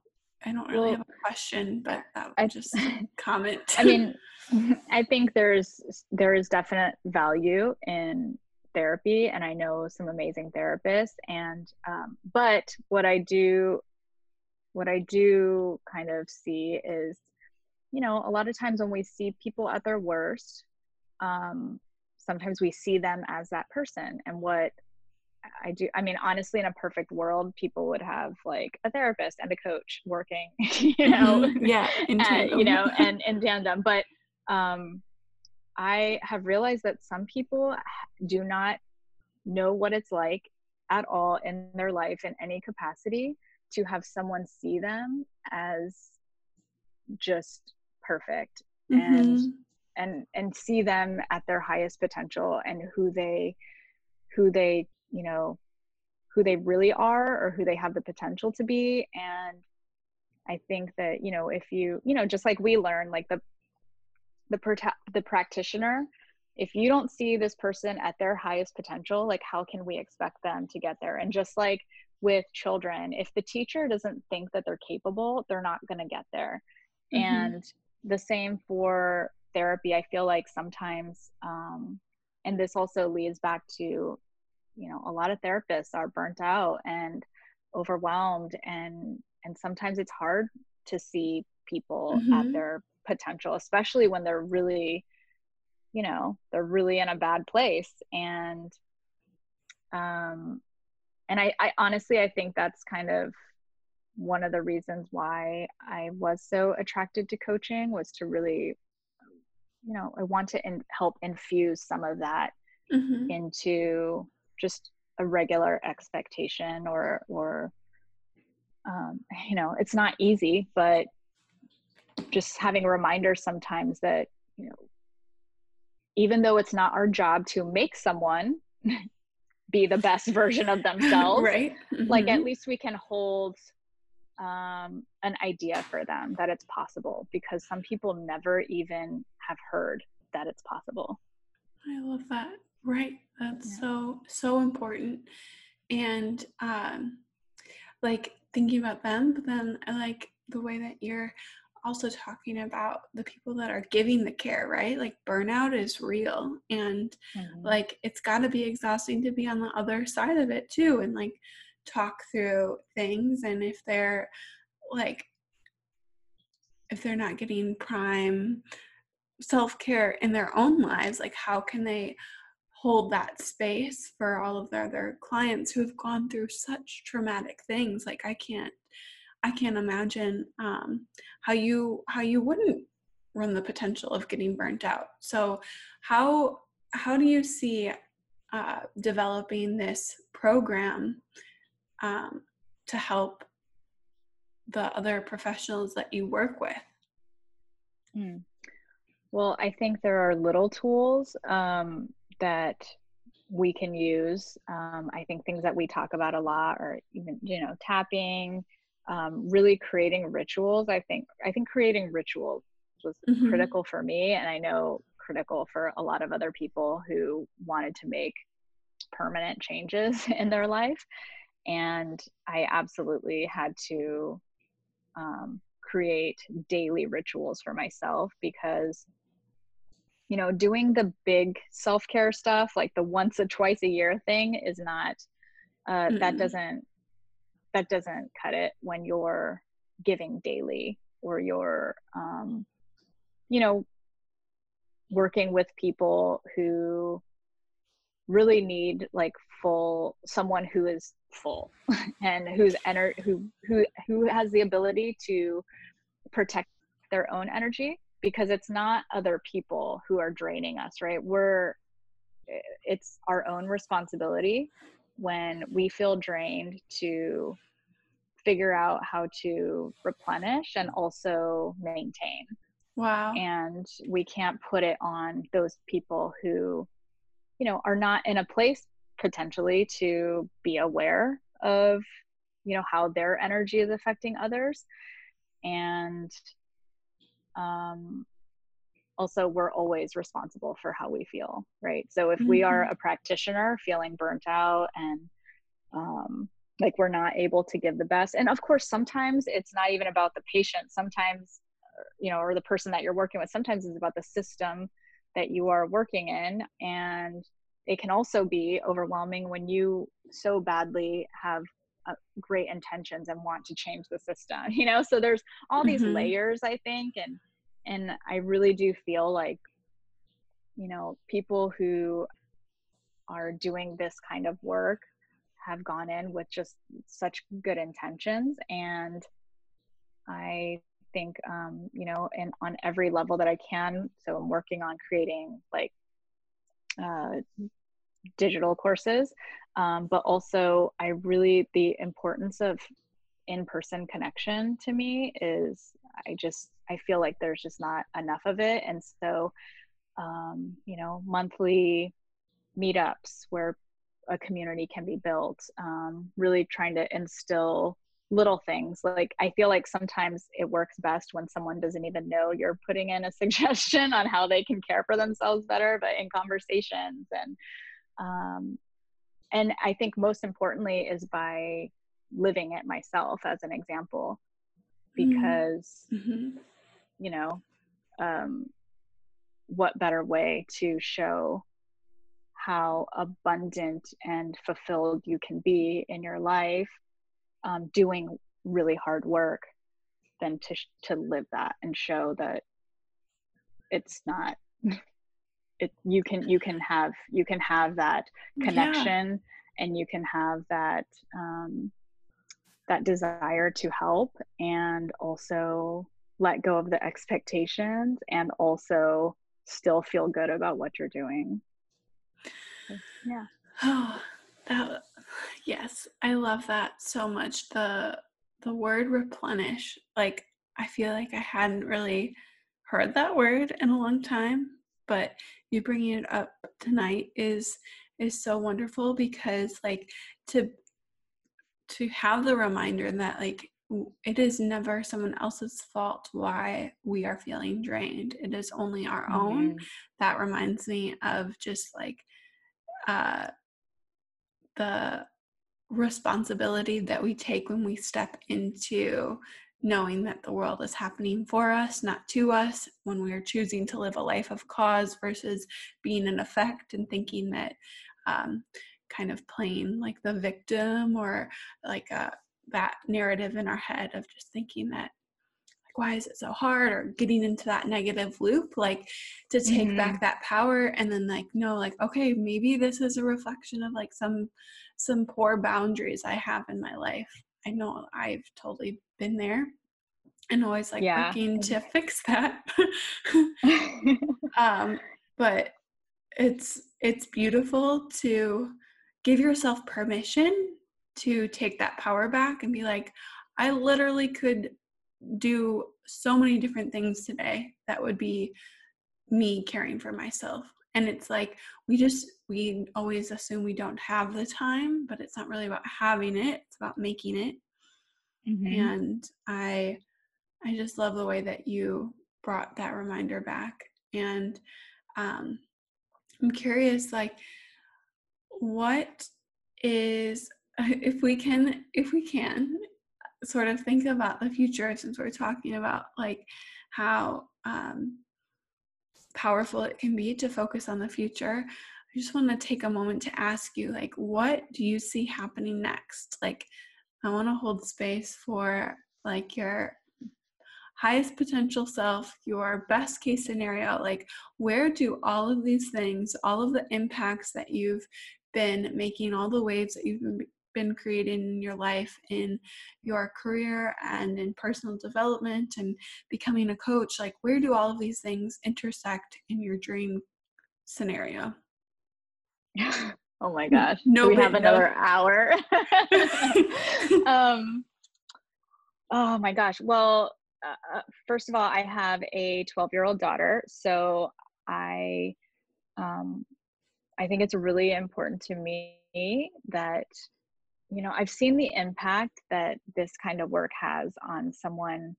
i don't really well, have a question but that was I, just comment. I mean i think there's there is definite value in therapy and i know some amazing therapists and um, but what i do what i do kind of see is you know a lot of times when we see people at their worst um, sometimes we see them as that person and what I do I mean honestly in a perfect world people would have like a therapist and a coach working you know mm-hmm. yeah and, you know and in tandem but um I have realized that some people do not know what it's like at all in their life in any capacity to have someone see them as just perfect mm-hmm. and and and see them at their highest potential and who they who they you know who they really are or who they have the potential to be. And i think that you know if you you know just like we learn like the the prote- the practitioner if you don't see this person at their highest potential like how can we expect them to get there? And just like with children if the teacher doesn't think that they're capable they're not going to get there. Mm-hmm. and the same for therapy i feel like sometimes um, and this also leads back to you know a lot of therapists are burnt out and overwhelmed and and sometimes it's hard to see people mm-hmm. at their potential especially when they're really you know they're really in a bad place and um and I, I honestly i think that's kind of one of the reasons why i was so attracted to coaching was to really you know i want to in, help infuse some of that mm-hmm. into just a regular expectation or or um, you know it's not easy but just having a reminder sometimes that you know even though it's not our job to make someone be the best version of themselves right mm-hmm. like at least we can hold um, an idea for them that it's possible because some people never even have heard that it's possible. I love that. Right. That's yeah. so, so important. And um, like thinking about them, but then I like the way that you're also talking about the people that are giving the care, right? Like burnout is real and mm-hmm. like it's got to be exhausting to be on the other side of it too. And like, talk through things and if they're like if they're not getting prime self-care in their own lives like how can they hold that space for all of their other clients who have gone through such traumatic things like i can't i can't imagine um, how you how you wouldn't run the potential of getting burnt out so how how do you see uh, developing this program um, to help the other professionals that you work with? Mm. Well, I think there are little tools um, that we can use. Um, I think things that we talk about a lot are even, you know, tapping, um, really creating rituals. I think I think creating rituals was mm-hmm. critical for me, and I know critical for a lot of other people who wanted to make permanent changes in their life and I absolutely had to um, create daily rituals for myself because you know doing the big self-care stuff like the once or twice a year thing is not uh, mm-hmm. that doesn't that doesn't cut it when you're giving daily or you're um, you know working with people who really need like full someone who is full and who's ener- who who who has the ability to protect their own energy because it's not other people who are draining us right we're it's our own responsibility when we feel drained to figure out how to replenish and also maintain. Wow. And we can't put it on those people who, you know, are not in a place potentially to be aware of, you know, how their energy is affecting others. And um, also, we're always responsible for how we feel, right? So if we are mm-hmm. a practitioner feeling burnt out and um, like we're not able to give the best and of course sometimes it's not even about the patient sometimes you know or the person that you're working with sometimes it's about the system that you are working in and it can also be overwhelming when you so badly have uh, great intentions and want to change the system you know so there's all these mm-hmm. layers i think and and i really do feel like you know people who are doing this kind of work have gone in with just such good intentions and i think um, you know and on every level that i can so i'm working on creating like uh, digital courses um, but also i really the importance of in-person connection to me is i just i feel like there's just not enough of it. And so um, you know monthly meetups where a community can be built um, really trying to instill little things. Like i feel like sometimes it works best when someone doesn't even know you're putting in a suggestion on how they can care for themselves better but in conversations and um, and i think most importantly is by living it myself as an example mm-hmm. because mm-hmm. you know um, what better way to show how abundant and fulfilled you can be in your life um, doing really hard work than to to live that and show that it's not it you can you can have you can have that connection yeah. and you can have that um, that desire to help and also let go of the expectations and also still feel good about what you're doing yeah. Oh, that yes, I love that so much. The the word replenish, like I feel like I hadn't really heard that word in a long time, but you bringing it up tonight is is so wonderful because like to to have the reminder that like it is never someone else's fault why we are feeling drained it is only our mm-hmm. own that reminds me of just like uh, the responsibility that we take when we step into knowing that the world is happening for us, not to us, when we are choosing to live a life of cause versus being an effect and thinking that um, kind of playing like the victim or like uh, that narrative in our head of just thinking that like why is it so hard or getting into that negative loop like to take mm-hmm. back that power and then like no like okay maybe this is a reflection of like some some poor boundaries i have in my life i know i've totally been there and always like yeah. working to fix that um but it's it's beautiful to give yourself permission to take that power back and be like i literally could do so many different things today that would be me caring for myself and it's like we just we always assume we don't have the time but it's not really about having it it's about making it mm-hmm. and i i just love the way that you brought that reminder back and um i'm curious like what is if we can if we can sort of think about the future since we're talking about like how um, powerful it can be to focus on the future i just want to take a moment to ask you like what do you see happening next? Like i want to hold space for like your highest potential self your best case scenario like where do all of these things all of the impacts that you've been making all the waves that you've been been creating in your life in your career and in personal development and becoming a coach like where do all of these things intersect in your dream scenario Oh my gosh. No, we have no. another hour. um, oh my gosh. Well, uh, uh, first of all, I have a 12 year old daughter. So I, um, I think it's really important to me that, you know, I've seen the impact that this kind of work has on someone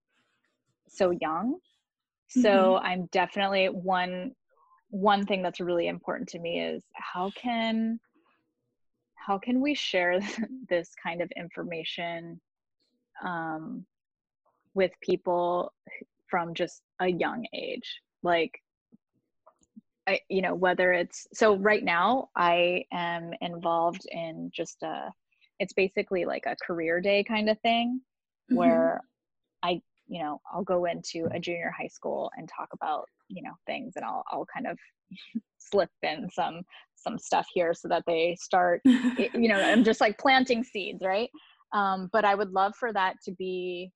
so young. So Mhm. I'm definitely one one thing that's really important to me is how can how can we share this kind of information um, with people from just a young age like I, you know whether it's so right now i am involved in just a it's basically like a career day kind of thing Mhm. where i you know i'll go into a junior high school and talk about you know things and i'll i'll kind of slip in some some stuff here so that they start you know i'm just like planting seeds right? Um, but i would love for that to be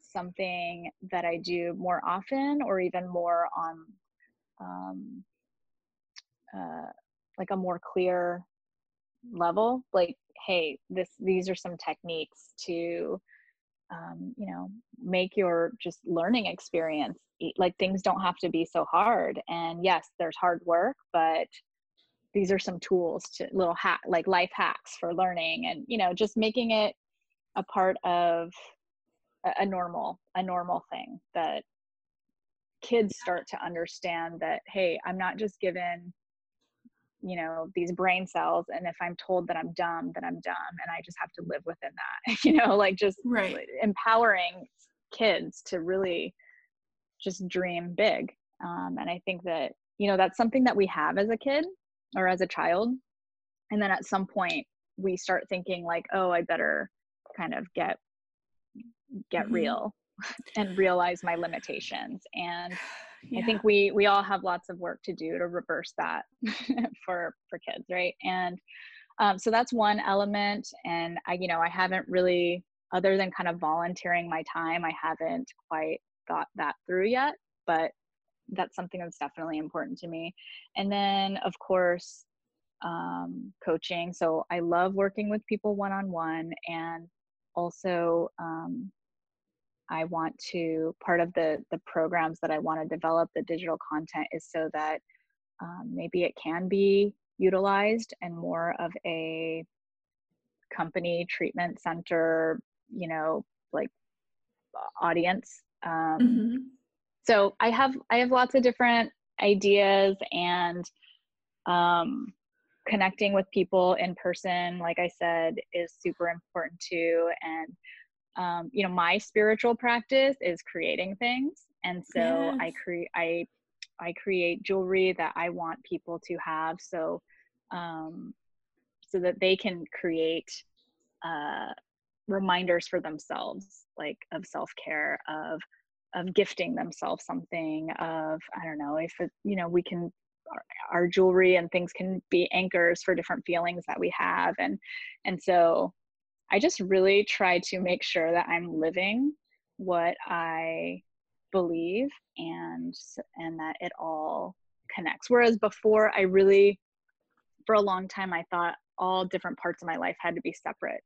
something that i do more often or even more on um, uh, like a more clear level like hey this these are some techniques to um, you know make your just learning experience like things don't have to be so hard. And yes there's hard work but these are some tools to little hack like life hacks for learning and you know just making it a part of a, a normal a normal thing that kids start to understand that hey i'm not just given you know these brain cells and if i'm told that i'm dumb then i'm dumb and i just have to live within that you know like just right. empowering kids to really just dream big um, and i think that you know that's something that we have as a kid or as a child and then at some point we start thinking like oh i better kind of get get Mhm. real and realize my limitations and Yeah. I think we we all have lots of work to do to reverse that for for kids, right? And um, so that's one element. And I, you know, I haven't really, other than kind of volunteering my time, I haven't quite thought that through yet. But that's something that's definitely important to me. And then, of course, um, coaching. So I love working with people one on one, and also um, I want to part of the the programs that I want to develop the digital content is so that um, maybe it can be utilized and more of a company treatment center, you know, like audience. Um, Mhm. So I have I have lots of different ideas and um, connecting with people in person, like I said, is super important too. And um, you know my spiritual practice is creating things. And so i create i i create jewelry that i want people to have so um, so that they can create uh, reminders for themselves like of self-care of of gifting themselves something of i don't know if it, you know we can our, our jewelry and things can be anchors for different feelings that we have. And and so I just really try to make sure that I'm living what I believe and and that it all connects. Whereas before I really for a long time I thought all different parts of my life had to be separate.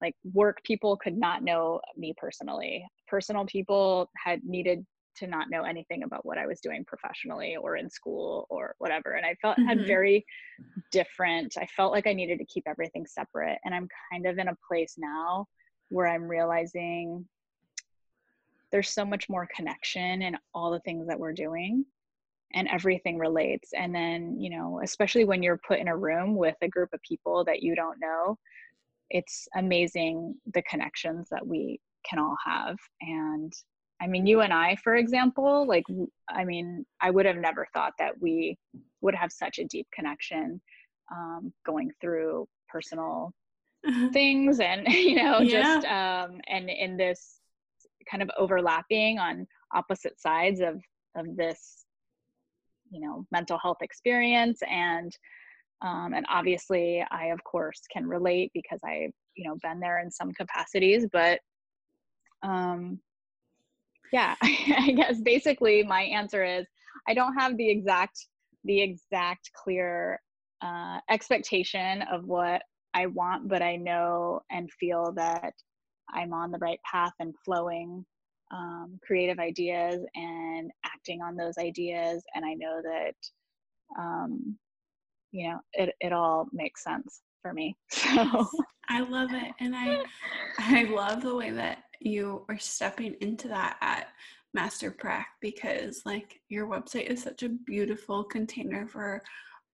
Like work people could not know me personally. Personal people had needed to not know anything about what I was doing professionally or in school or whatever. And I felt had Mhm. very different. I felt like I needed to keep everything separate. And I'm kind of in a place now where I'm realizing there's so much more connection in all the things that we're doing and everything relates. And then, you know, especially when you're put in a room with a group of people that you don't know, it's amazing the connections that we can all have. And I mean, you and I, for example, like, I mean, I would have never thought that we would have such a deep connection um, going through personal things and, you know, just, um, and in this kind of overlapping on opposite sides of, of this, you know, mental health experience. And, um, and obviously I, of course, can relate because I've, you know, been there in some capacities, but, um, yeah i guess basically my answer is i don't have the exact the exact clear uh, expectation of what I want, but I know and feel that I'm on the right path and flowing um, creative ideas and acting on those ideas. And I know that, um, you know, it, it all makes sense for me. So I love it. And I, I love the way that you are stepping into that at Master Prac because like your website is such a beautiful container for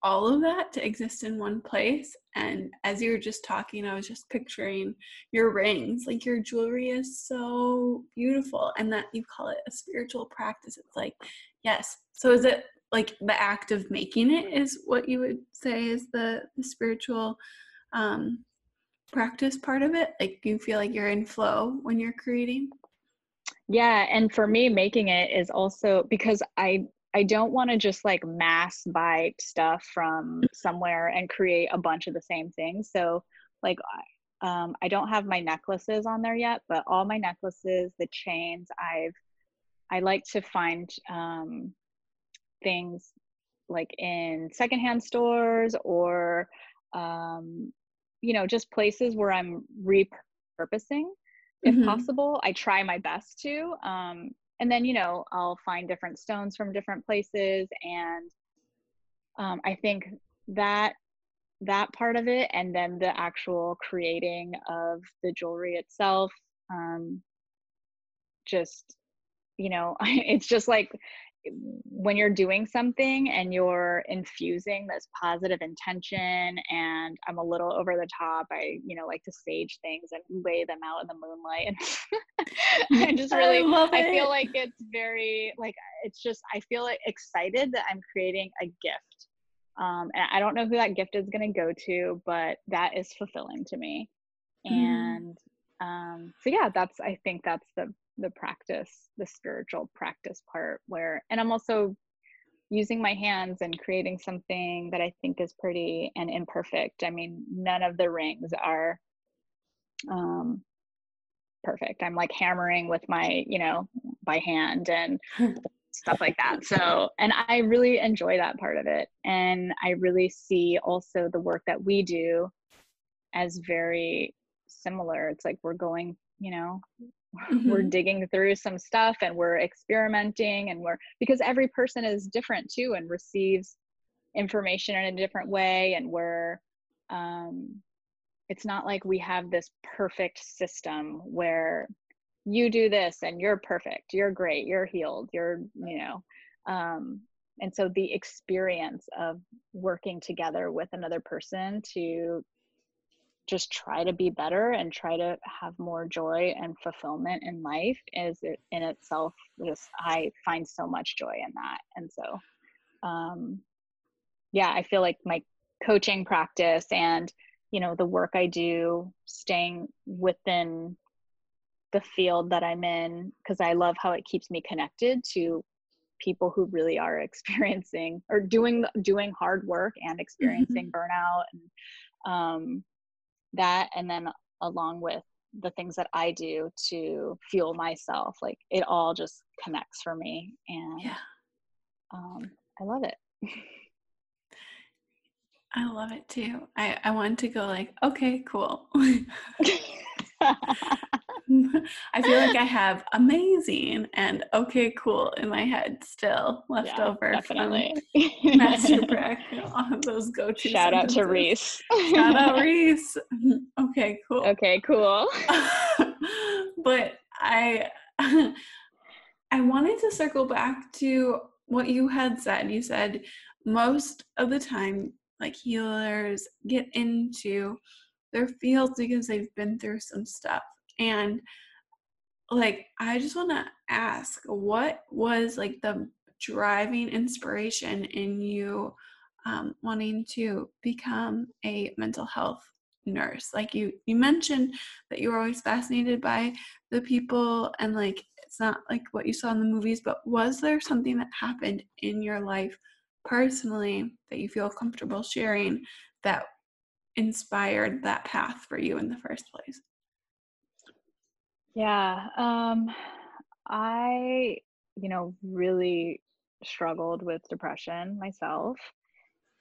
all of that to exist in one place. And as you were just talking, I was just picturing your rings. Like your jewelry is so beautiful, and that you call it a spiritual practice. It's like, yes. So is it like the act of making it is what you would say is the, the spiritual um, practice part of it? Like you feel like you're in flow when you're creating? Yeah, and for me, making it is also because I I don't want to just like mass buy stuff from somewhere and create a bunch of the same things. So like um, I don't have my necklaces on there yet, but all my necklaces, the chains, I've I like to find um, things like in secondhand stores or um, you know just places where I'm repurposing if mm-hmm. possible. I try my best to. Um, and then you know i'll find different stones from different places and um, i think that that part of it and then the actual creating of the jewelry itself um, just you know it's just like when you're doing something and you're infusing this positive intention and i'm a little over the top i you know like to stage things and lay them out in the moonlight and i just really I, I feel like it's very like it's just i feel like excited that i'm creating a gift. Um, and i don't know who that gift is going to go to but that is fulfilling to me. Mm. and um, so yeah that's i think that's the the practice the spiritual practice part where and i'm also using my hands and creating something that i think is pretty and imperfect. I mean none of the rings are um perfect. I'm like hammering with my you know by hand and stuff like that. So and i really enjoy that part of it. And i really see also the work that we do as very similar it's like we're going you know mm-hmm. we're digging through some stuff and we're experimenting and we're because every person is different too and receives information in a different way and we're um it's not like we have this perfect system where you do this and you're perfect you're great you're healed you're you know um and so the experience of working together with another person to just try to be better and try to have more joy and fulfillment in life is it in itself just i find so much joy in that and so um yeah i feel like my coaching practice and you know the work i do staying within the field that i'm in because i love how it keeps me connected to people who really are experiencing or doing doing hard work and experiencing mm-hmm. burnout and um that and then along with the things that I do to fuel myself, like it all just connects for me. And yeah. um, I love it. I love it too. I, I want to go like, okay, cool. I feel like I have amazing and okay, cool in my head still left yeah, over definitely. from Master of those go to shout sentences. out to Reese. shout out Reese. Okay, cool. Okay, cool. but I I wanted to circle back to what you had said. You said most of the time, like healers get into their fields because they've been through some stuff. And like, I just want to ask what was like the driving inspiration in you um, wanting to become a mental health nurse like you you mentioned that you were always fascinated by the people and like it's not like what you saw in the movies but was there something that happened in your life personally that you feel comfortable sharing that inspired that path for you in the first place? Yeah, um, I, you know, really struggled with depression myself.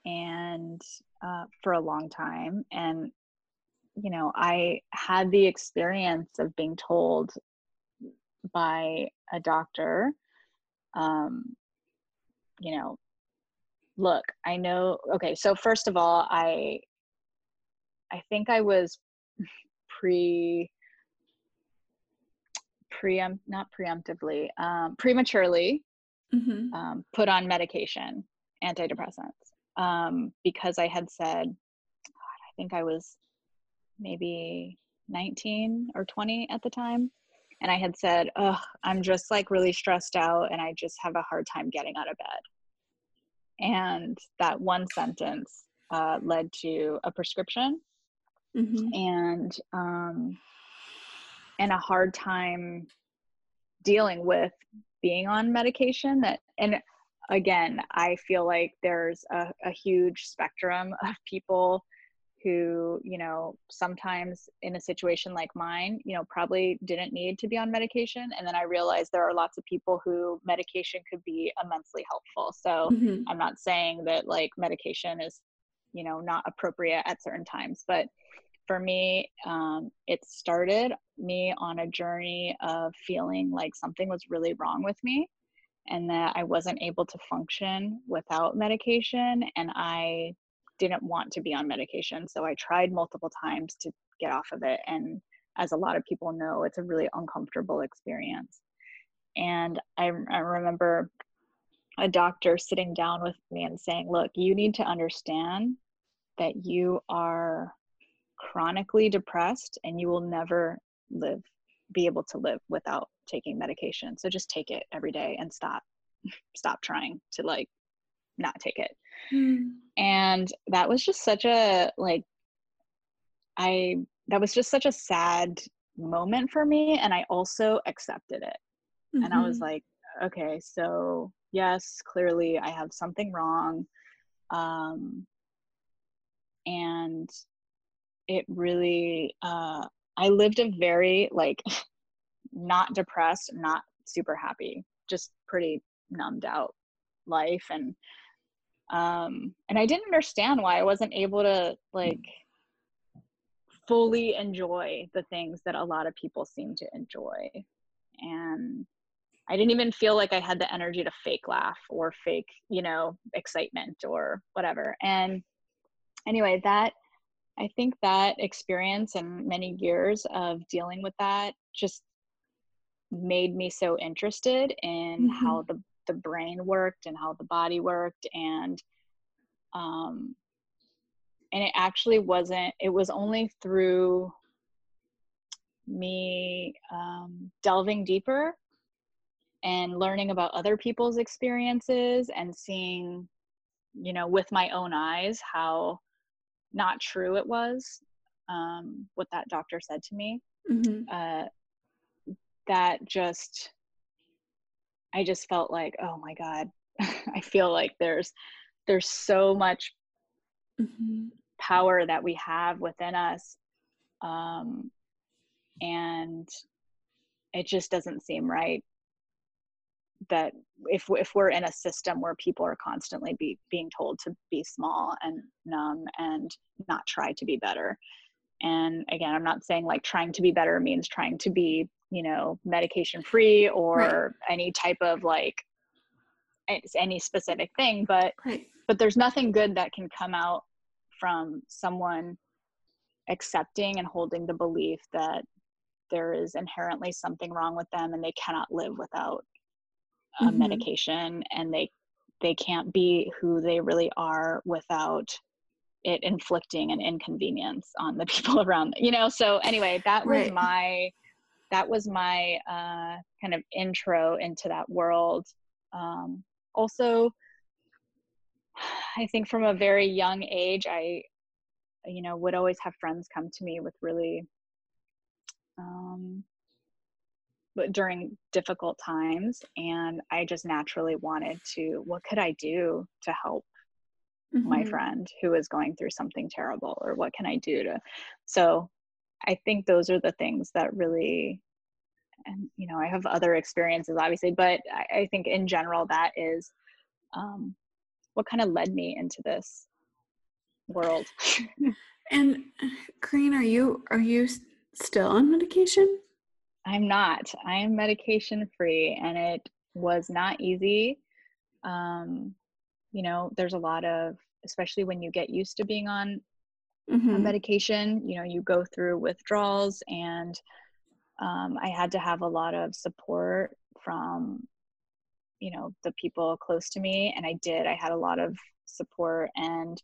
And uh, for a long time. And, you know, I had the experience of being told by a doctor, um, you know, look, I know, okay, so first of all, I, I think I was pre, preempt, not preemptively, um, prematurely mm-hmm. um, put on medication, antidepressants um, because I had said, I think I was maybe 19 or 20 at the time. And I had said, Oh, I'm just like really stressed out and I just have a hard time getting out of bed. And that one sentence uh, led to a prescription mm-hmm. and um, and a hard time dealing with being on medication that and again, I feel like there's a, a huge spectrum of people who, you know, sometimes in a situation like mine, you know, probably didn't need to be on medication. And then I realized there are lots of people who medication could be immensely helpful. So mm-hmm. I'm not saying that like medication is, you know, not appropriate at certain times, but for me, um, it started me on a journey of feeling like something was really wrong with me and that I wasn't able to function without medication and I didn't want to be on medication. So I tried multiple times to get off of it. And as a lot of people know, it's a really uncomfortable experience. And I, I remember a doctor sitting down with me and saying, Look, you need to understand that you are chronically depressed and you will never live be able to live without taking medication so just take it every day and stop stop trying to like not take it mm. and that was just such a like i that was just such a sad moment for me and i also accepted it mm-hmm. and i was mm-hmm. like okay so yes clearly i have something wrong um and it really uh i lived a very like not depressed, not super happy, just pretty numbed out life and um and I didn't understand why I wasn't able to like fully enjoy the things that a lot of people seem to enjoy. And I didn't even feel like I had the energy to fake laugh or fake, you know, excitement or whatever. And anyway, that I think that experience and many years of dealing with that just made me so interested in mm-hmm. how the the brain worked and how the body worked and um and it actually wasn't it was only through me um, delving deeper and learning about other people's experiences and seeing you know with my own eyes how not true it was um, what that doctor said to me mm-hmm. uh, that just I just felt like, oh my God, I feel like there's there's so much mm-hmm. power that we have within us. Um, and it just doesn't seem right that if if we're in a system where people are constantly be, being told to be small and numb and not try to be better and again i'm not saying like trying to be better means trying to be you know medication free or right. any type of like any specific thing but right. but there's nothing good that can come out from someone accepting and holding the belief that there is inherently something wrong with them and they cannot live without mm-hmm. medication and they they can't be who they really are without it inflicting an inconvenience on the people around you know so anyway that was right. my that was my uh, kind of intro into that world. Um, also, I think from a very young age, I, you know, would always have friends come to me with really, um, during difficult times, and I just naturally wanted to, what could I do to help mm-hmm. my friend who is going through something terrible, or what can I do to, so I think those are the things that really, and you know, I have other experiences obviously, but I, I think in general that is um, what kind of led me into this world. and Corinne, are you are you still on medication? I'm not. I am medication free, and it was not easy. Um, you know, there's a lot of, especially when you get used to being on mm-hmm. medication, you know, you go through withdrawals, and um, I had to have a lot of support from, you know, the people close to me, and I did. I had a lot of support, and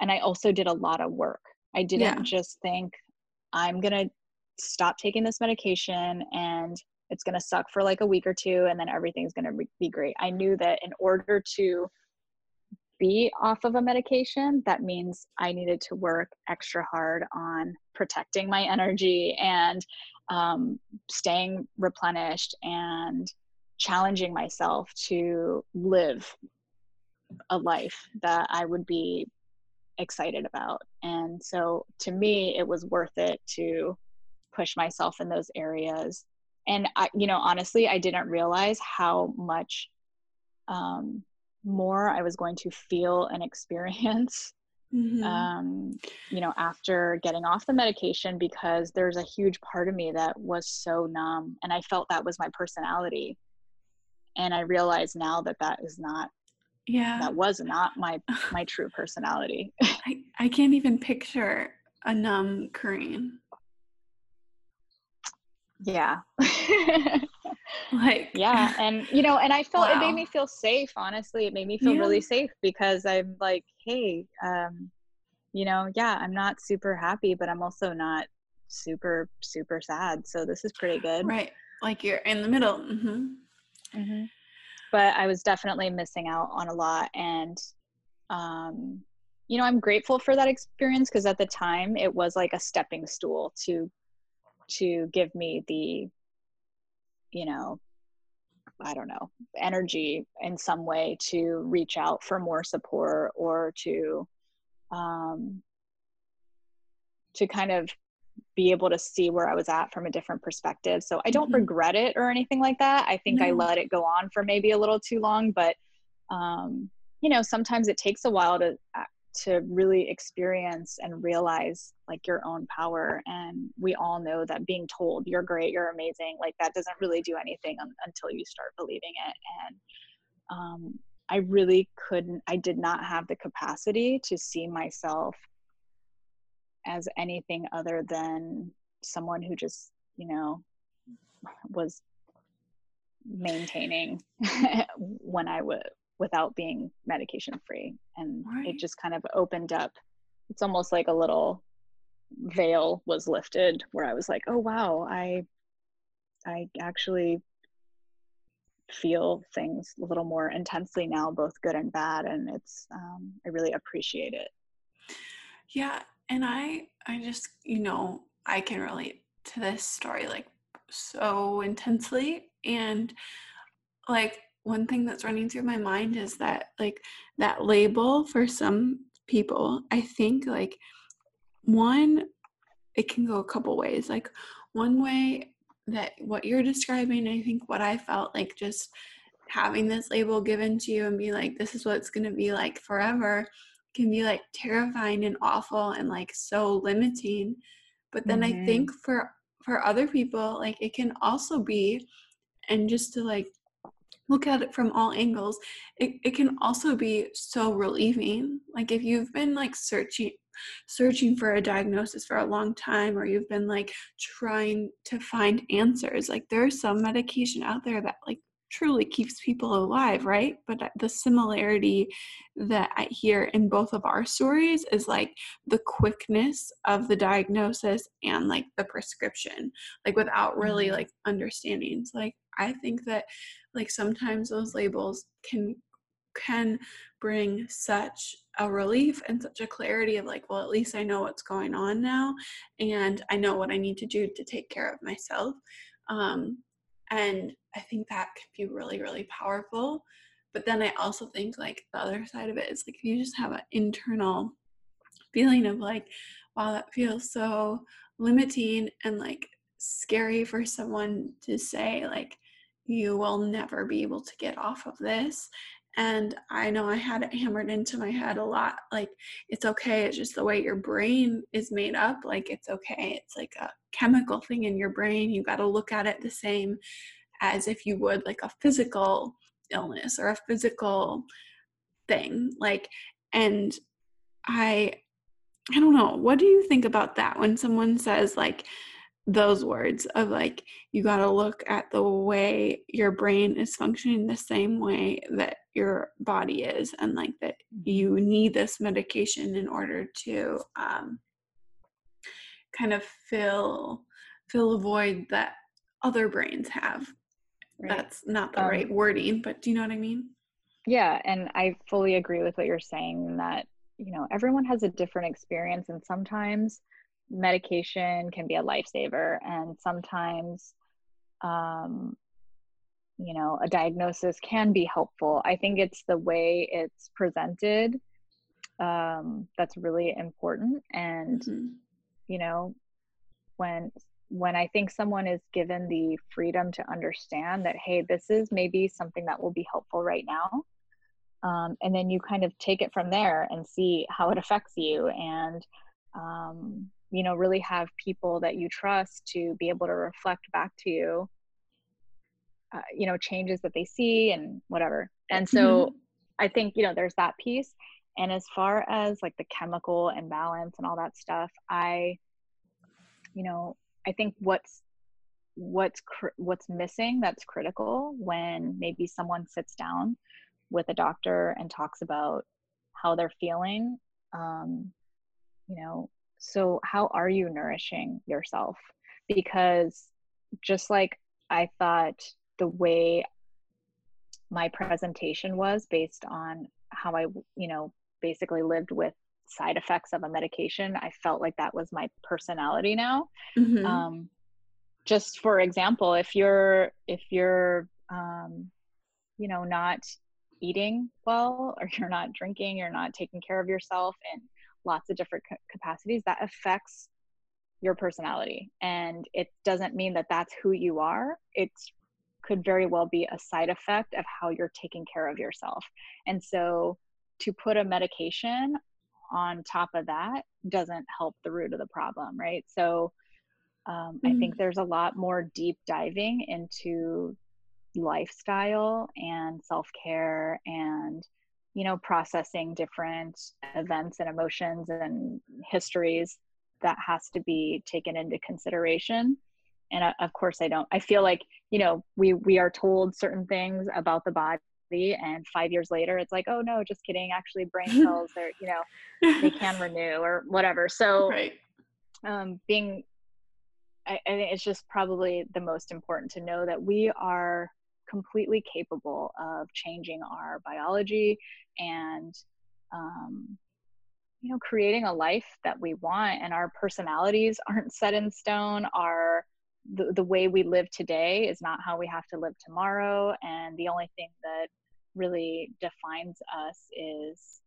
and I also did a lot of work. I didn't yeah. just think I'm gonna stop taking this medication and it's going to suck for like a week or two and then everything's going to be great. I knew that in order to be off of a medication, that means I needed to work extra hard on protecting my energy and um, staying replenished and challenging myself to live a life that I would be excited about. And so to me, it was worth it to push myself in those areas. And i you know honestly i didn't realize how much um, more i was going to feel and experience mm-hmm. um, you know after getting off the medication because there's a huge part of me that was so numb and i felt that was my personality. And i realize now that that is not yeah. that was not my my true personality. I, I can't even picture a numb Corinne yeah like yeah and you know and i felt wow. it made me feel safe honestly it made me feel yeah. really safe because i'm like hey um you know yeah i'm not super happy but i'm also not super super sad so this is pretty good right like you're in the middle mm-hmm. Mm-hmm. but i was definitely missing out on a lot and um you know i'm grateful for that experience because at the time it was like a stepping stool to to give me the you know i don't know energy in some way to reach out for more support or to um to kind of be able to see where I was at from a different perspective. So I don't mm-hmm. regret it or anything like that. I think no. I let it go on for maybe a little too long, but um, you know, sometimes it takes a while to to really experience and realize like your own power. And we all know that being told you're great you're amazing like that doesn't really do anything un- until you start believing it. And um, i really couldn't i did not have the capacity to see myself as anything other than someone who just you know was maintaining when i would without being medication free. And right. it just kind of opened up. It's almost like a little veil was lifted where i was like oh wow. I i actually feel things a little more intensely now both good and bad. And it's um, i really appreciate it. Yeah. And i i just you know i can relate to this story like so intensely. And like one thing that's running through my mind is that like that label for some people i think like one it can go a couple ways like one way that what you're describing i think what i felt like just having this label given to you and be like this is what it's going to be like forever can be like terrifying and awful and like so limiting but then mm-hmm. i think for for other people like it can also be and just to like look at it from all angles it, it can also be so relieving. Like if you've been like searching searching for a diagnosis for a long time or you've been like trying to find answers like there's some medication out there that like truly keeps people alive right? But the similarity that i hear in both of our stories is like the quickness of the diagnosis and like the prescription like without really mm-hmm. like understanding. So like i think that like sometimes those labels can can bring such a relief and such a clarity of like well at least i know what's going on now and i know what i need to do to take care of myself. Um, and i think that can be really really powerful but then i also think like the other side of it is like if you just have an internal feeling of like wow that feels so limiting and like scary for someone to say like you will never be able to get off of this And I know I had it hammered into my head a lot. Like, it's okay. It's just the way your brain is made up. Like, it's okay. It's like a chemical thing in your brain. You got to look at it the same as if you would like a physical illness or a physical thing. Like, and I, I don't know. What do you think about that when someone says, like, those words of like you got to look at the way your brain is functioning the same way that your body is and like that you need this medication in order to um, kind of fill fill a void that other brains have right. that's not the um, right wording but do you know what i mean yeah and i fully agree with what you're saying that you know everyone has a different experience and sometimes medication can be a lifesaver and sometimes um, you know a diagnosis can be helpful i think it's the way it's presented um, that's really important and mm-hmm. you know when when i think someone is given the freedom to understand that hey this is maybe something that will be helpful right now um, and then you kind of take it from there and see how it affects you and um, you know really have people that you trust to be able to reflect back to you uh, you know changes that they see and whatever and so mm-hmm. i think you know there's that piece and as far as like the chemical imbalance and all that stuff i you know i think what's what's cr- what's missing that's critical when maybe someone sits down with a doctor and talks about how they're feeling um, you know so how are you nourishing yourself? Because just like i thought the way my presentation was based on how i you know basically lived with side effects of a medication i felt like that was my personality now. Mm-hmm. um, just for example if you're if you're um, you know not eating well or you're not drinking you're not taking care of yourself in lots of different capacities that affects your personality. And it doesn't mean that that's who you are. It could very well be a side effect of how you're taking care of yourself. And so to put a medication on top of that doesn't help the root of the problem right so um, mm-hmm. i think mm. there's a lot more deep diving into lifestyle and self-care and you know processing different events and emotions and histories that has to be taken into consideration and uh, of course i don't i feel like you know we we are told certain things about the body and five years later it's like oh no just kidding actually brain cells—they're, you know they can renew or whatever so right. um being I, I think it's just probably the most important to know that we are completely capable of changing our biology and um, you know creating a life that we want and our personalities aren't set in stone our the, the way we live today is not how we have to live tomorrow and the only thing that really defines us is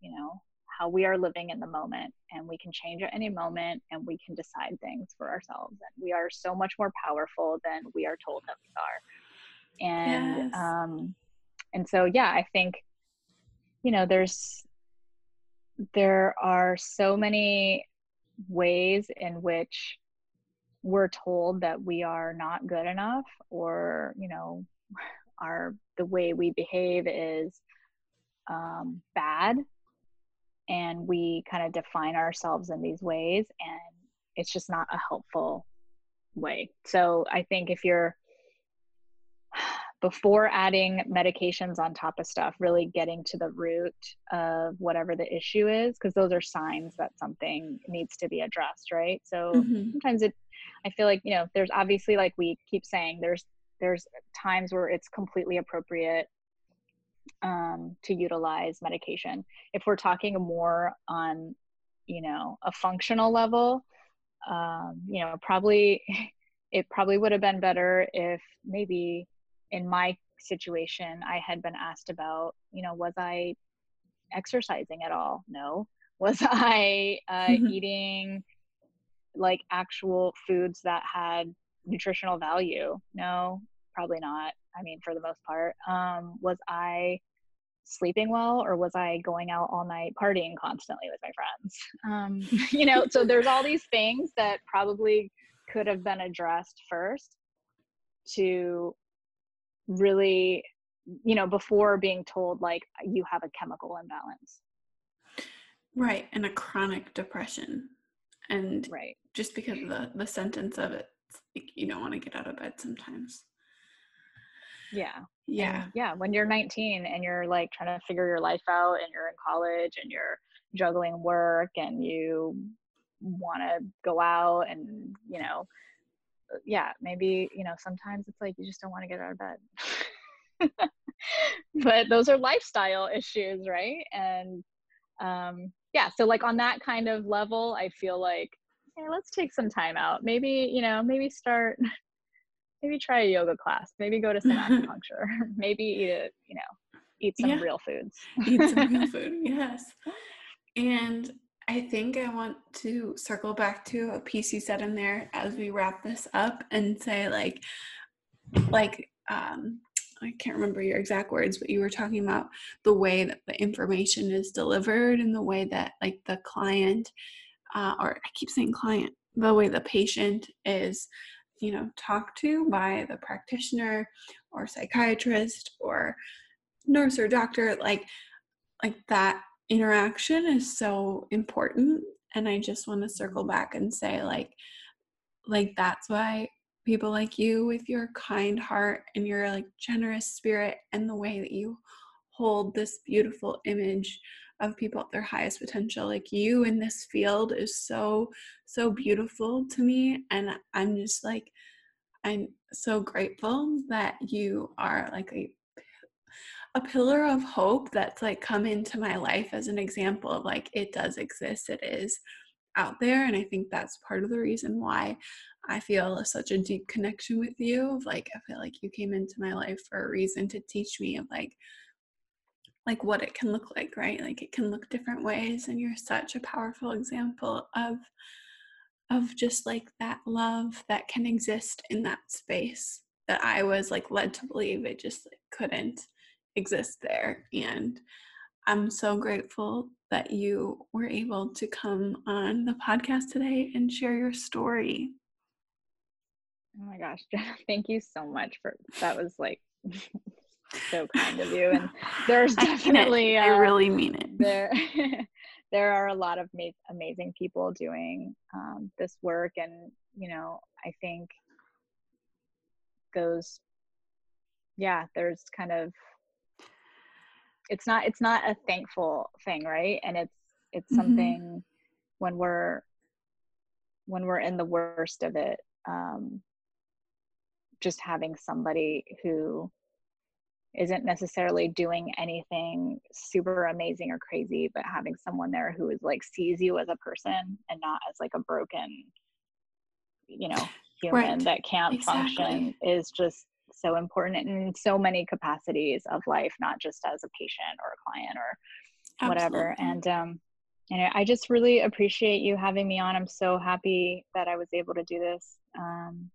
you know how we are living in the moment and we can change at any moment and we can decide things for ourselves and we are so much more powerful than we are told that we are and yes. um and so yeah i think you know there's there are so many ways in which we're told that we are not good enough or you know our the way we behave is um, bad and we kind of define ourselves in these ways and it's just not a helpful way so i think if you're before adding medications on top of stuff, really getting to the root of whatever the issue is, because those are signs that something needs to be addressed, right? So mm-hmm. sometimes it, I feel like, you know, there's obviously, like we keep saying, there's, there's times where it's completely appropriate um, to utilize medication. If we're talking more on, you know, a functional level, um, you know, probably, it probably would have been better if maybe in my situation, I had been asked about, you know, was I exercising at all? No. Was I uh, mm-hmm. eating like actual foods that had nutritional value? No, probably not. I mean, for the most part. Um, was I sleeping well or was I going out all night partying constantly with my friends? Um, you know, so there's all these things that probably could have been addressed first to really, you know, before being told like you have a chemical imbalance. Right. And a chronic depression. And right. just because of the, the sentence of it, like you don't want to get out of bed sometimes. Yeah. Yeah. And yeah. When you're 19 and you're like trying to figure your life out and you're in college and you're juggling work and you want to go out and, you know, uh, yeah, maybe, you know, sometimes it's like you just don't want to get out of bed. but those are lifestyle issues, right? And um yeah, so like on that kind of level, I feel like, hey, let's take some time out. Maybe, you know, maybe start maybe try a yoga class, maybe go to some acupuncture, maybe eat a, you know, eat some yeah. real foods. eat some real food, yes. And I think I want to circle back to a piece you said in there as we wrap this up and say like like um I can't remember your exact words, but you were talking about the way that the information is delivered and the way that like the client uh, or I keep saying client, the way the patient is you know talked to by the practitioner or psychiatrist or nurse or doctor like like that interaction is so important. And i just want to circle back and say like like that's why people like you with your kind heart and your like generous spirit and the way that you hold this beautiful image of people at their highest potential. Like you in this field is so so beautiful to me and i'm just like i'm so grateful that you are like a a pillar of hope that's like come into my life as an example of like it does exist it is out there and i think that's part of the reason why i feel such a deep connection with you like i feel like you came into my life for a reason to teach me of like like what it can look like right like it can look different ways and you're such a powerful example of of just like that love that can exist in that space that i was like led to believe it just like, couldn't exist there. And I'm so grateful that you were able to come on the podcast today and share your story. Oh my gosh, Jenna, thank you so much for that was like so kind of you. And there's definitely I, I really mean it. There there are a lot of ma- amazing people doing um, this work and you know, I think those yeah, there's kind of it's not it's not a thankful thing right and it's it's mm-hmm. something when we're when we're in the worst of it um just having somebody who isn't necessarily doing anything super amazing or crazy but having someone there who is like sees you as a person and not as like a broken you know human right. that can't exactly. function is just so important in so many capacities of life, not just as a patient or a client or whatever. Absolutely. And um, and I just really appreciate you having me on. I'm so happy that I was able to do this. Um,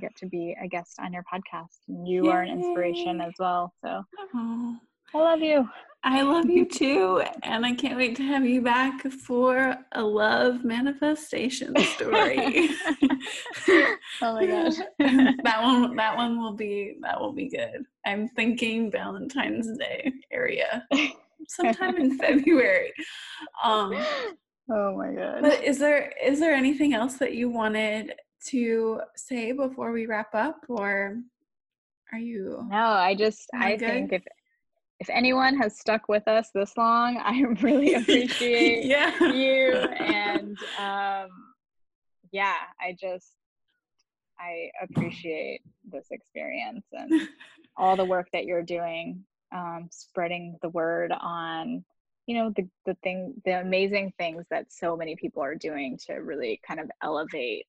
get to be a guest on your podcast. And you Yay. are an inspiration as well. So Aww. I love you. I love you too. And I can't wait to have you back for a love manifestation story. oh my gosh. that one that one will be that will be good. I'm thinking Valentine's Day area. Sometime in February. Um Oh my god. But is there is there anything else that you wanted to say before we wrap up or are you No, I just I good? think if if anyone has stuck with us this long, I really appreciate yeah. you. And um, yeah, I just, I appreciate this experience and all the work that you're doing, um, spreading the word on, you know, the, the thing, the amazing things that so many people are doing to really kind of elevate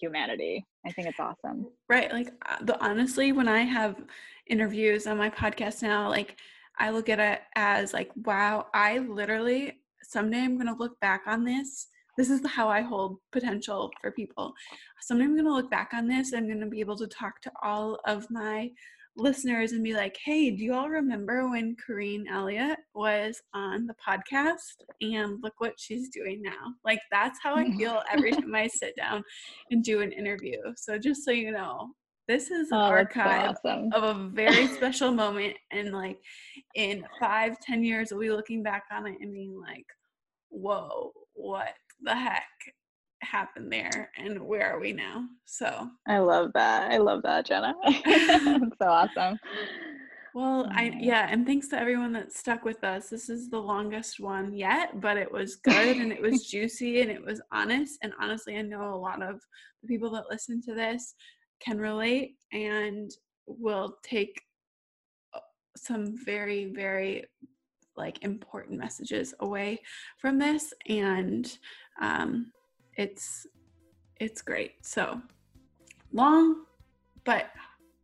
humanity. I think it's awesome. Right. Like uh, the honestly, when I have interviews on my podcast now, like I look at it as like, wow, I literally someday I'm gonna look back on this. This is how I hold potential for people. Someday I'm gonna look back on this. I'm gonna be able to talk to all of my listeners and be like, hey, do you all remember when Corinne Elliott was on the podcast? And look what she's doing now. Like, that's how I feel every time I sit down and do an interview. So, just so you know, this is an Oh, archive awesome. of a very special moment. And, like, in five, ten years, we'll be looking back on it and being like, whoa, what the heck happened there? And where are we now? So, I love that. I love that, Jenna. So awesome. Well, I yeah, and thanks to everyone that stuck with us. This is the longest one yet, but it was good and it was juicy and it was honest. And honestly, I know a lot of the people that listen to this can relate and will take uh, some very, very like important messages away from this. And um, it's it's great. So long, but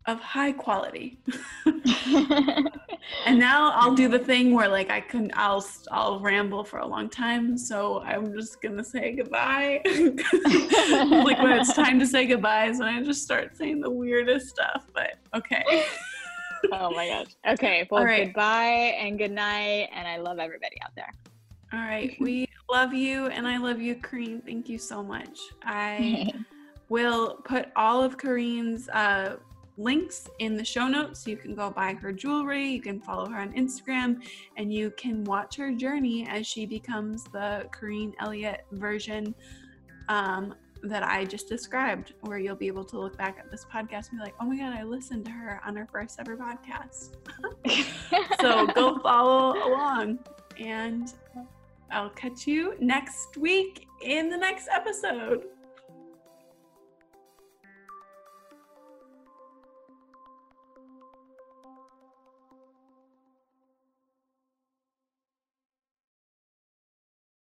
of high quality. And now I'll do the thing where like I can I'll I'll ramble for a long time, so I'm just gonna say goodbye. like when it's time to say goodbyes, and I just start saying the weirdest stuff. But okay, oh my gosh. Okay. Well, right. goodbye and good night. And I love everybody out there. all right. We love you, and I love you, Corinne. Thank you so much. I will put all of Corinne's uh, links in the show notes. So you can go buy her jewelry, you can follow her on Instagram, and you can watch her journey as she becomes the Corinne Elliott version um, that I just described, where you'll be able to look back at this podcast and be like, oh my God, I listened to her on her first ever podcast. So go follow along, and I'll catch you next week in the next episode.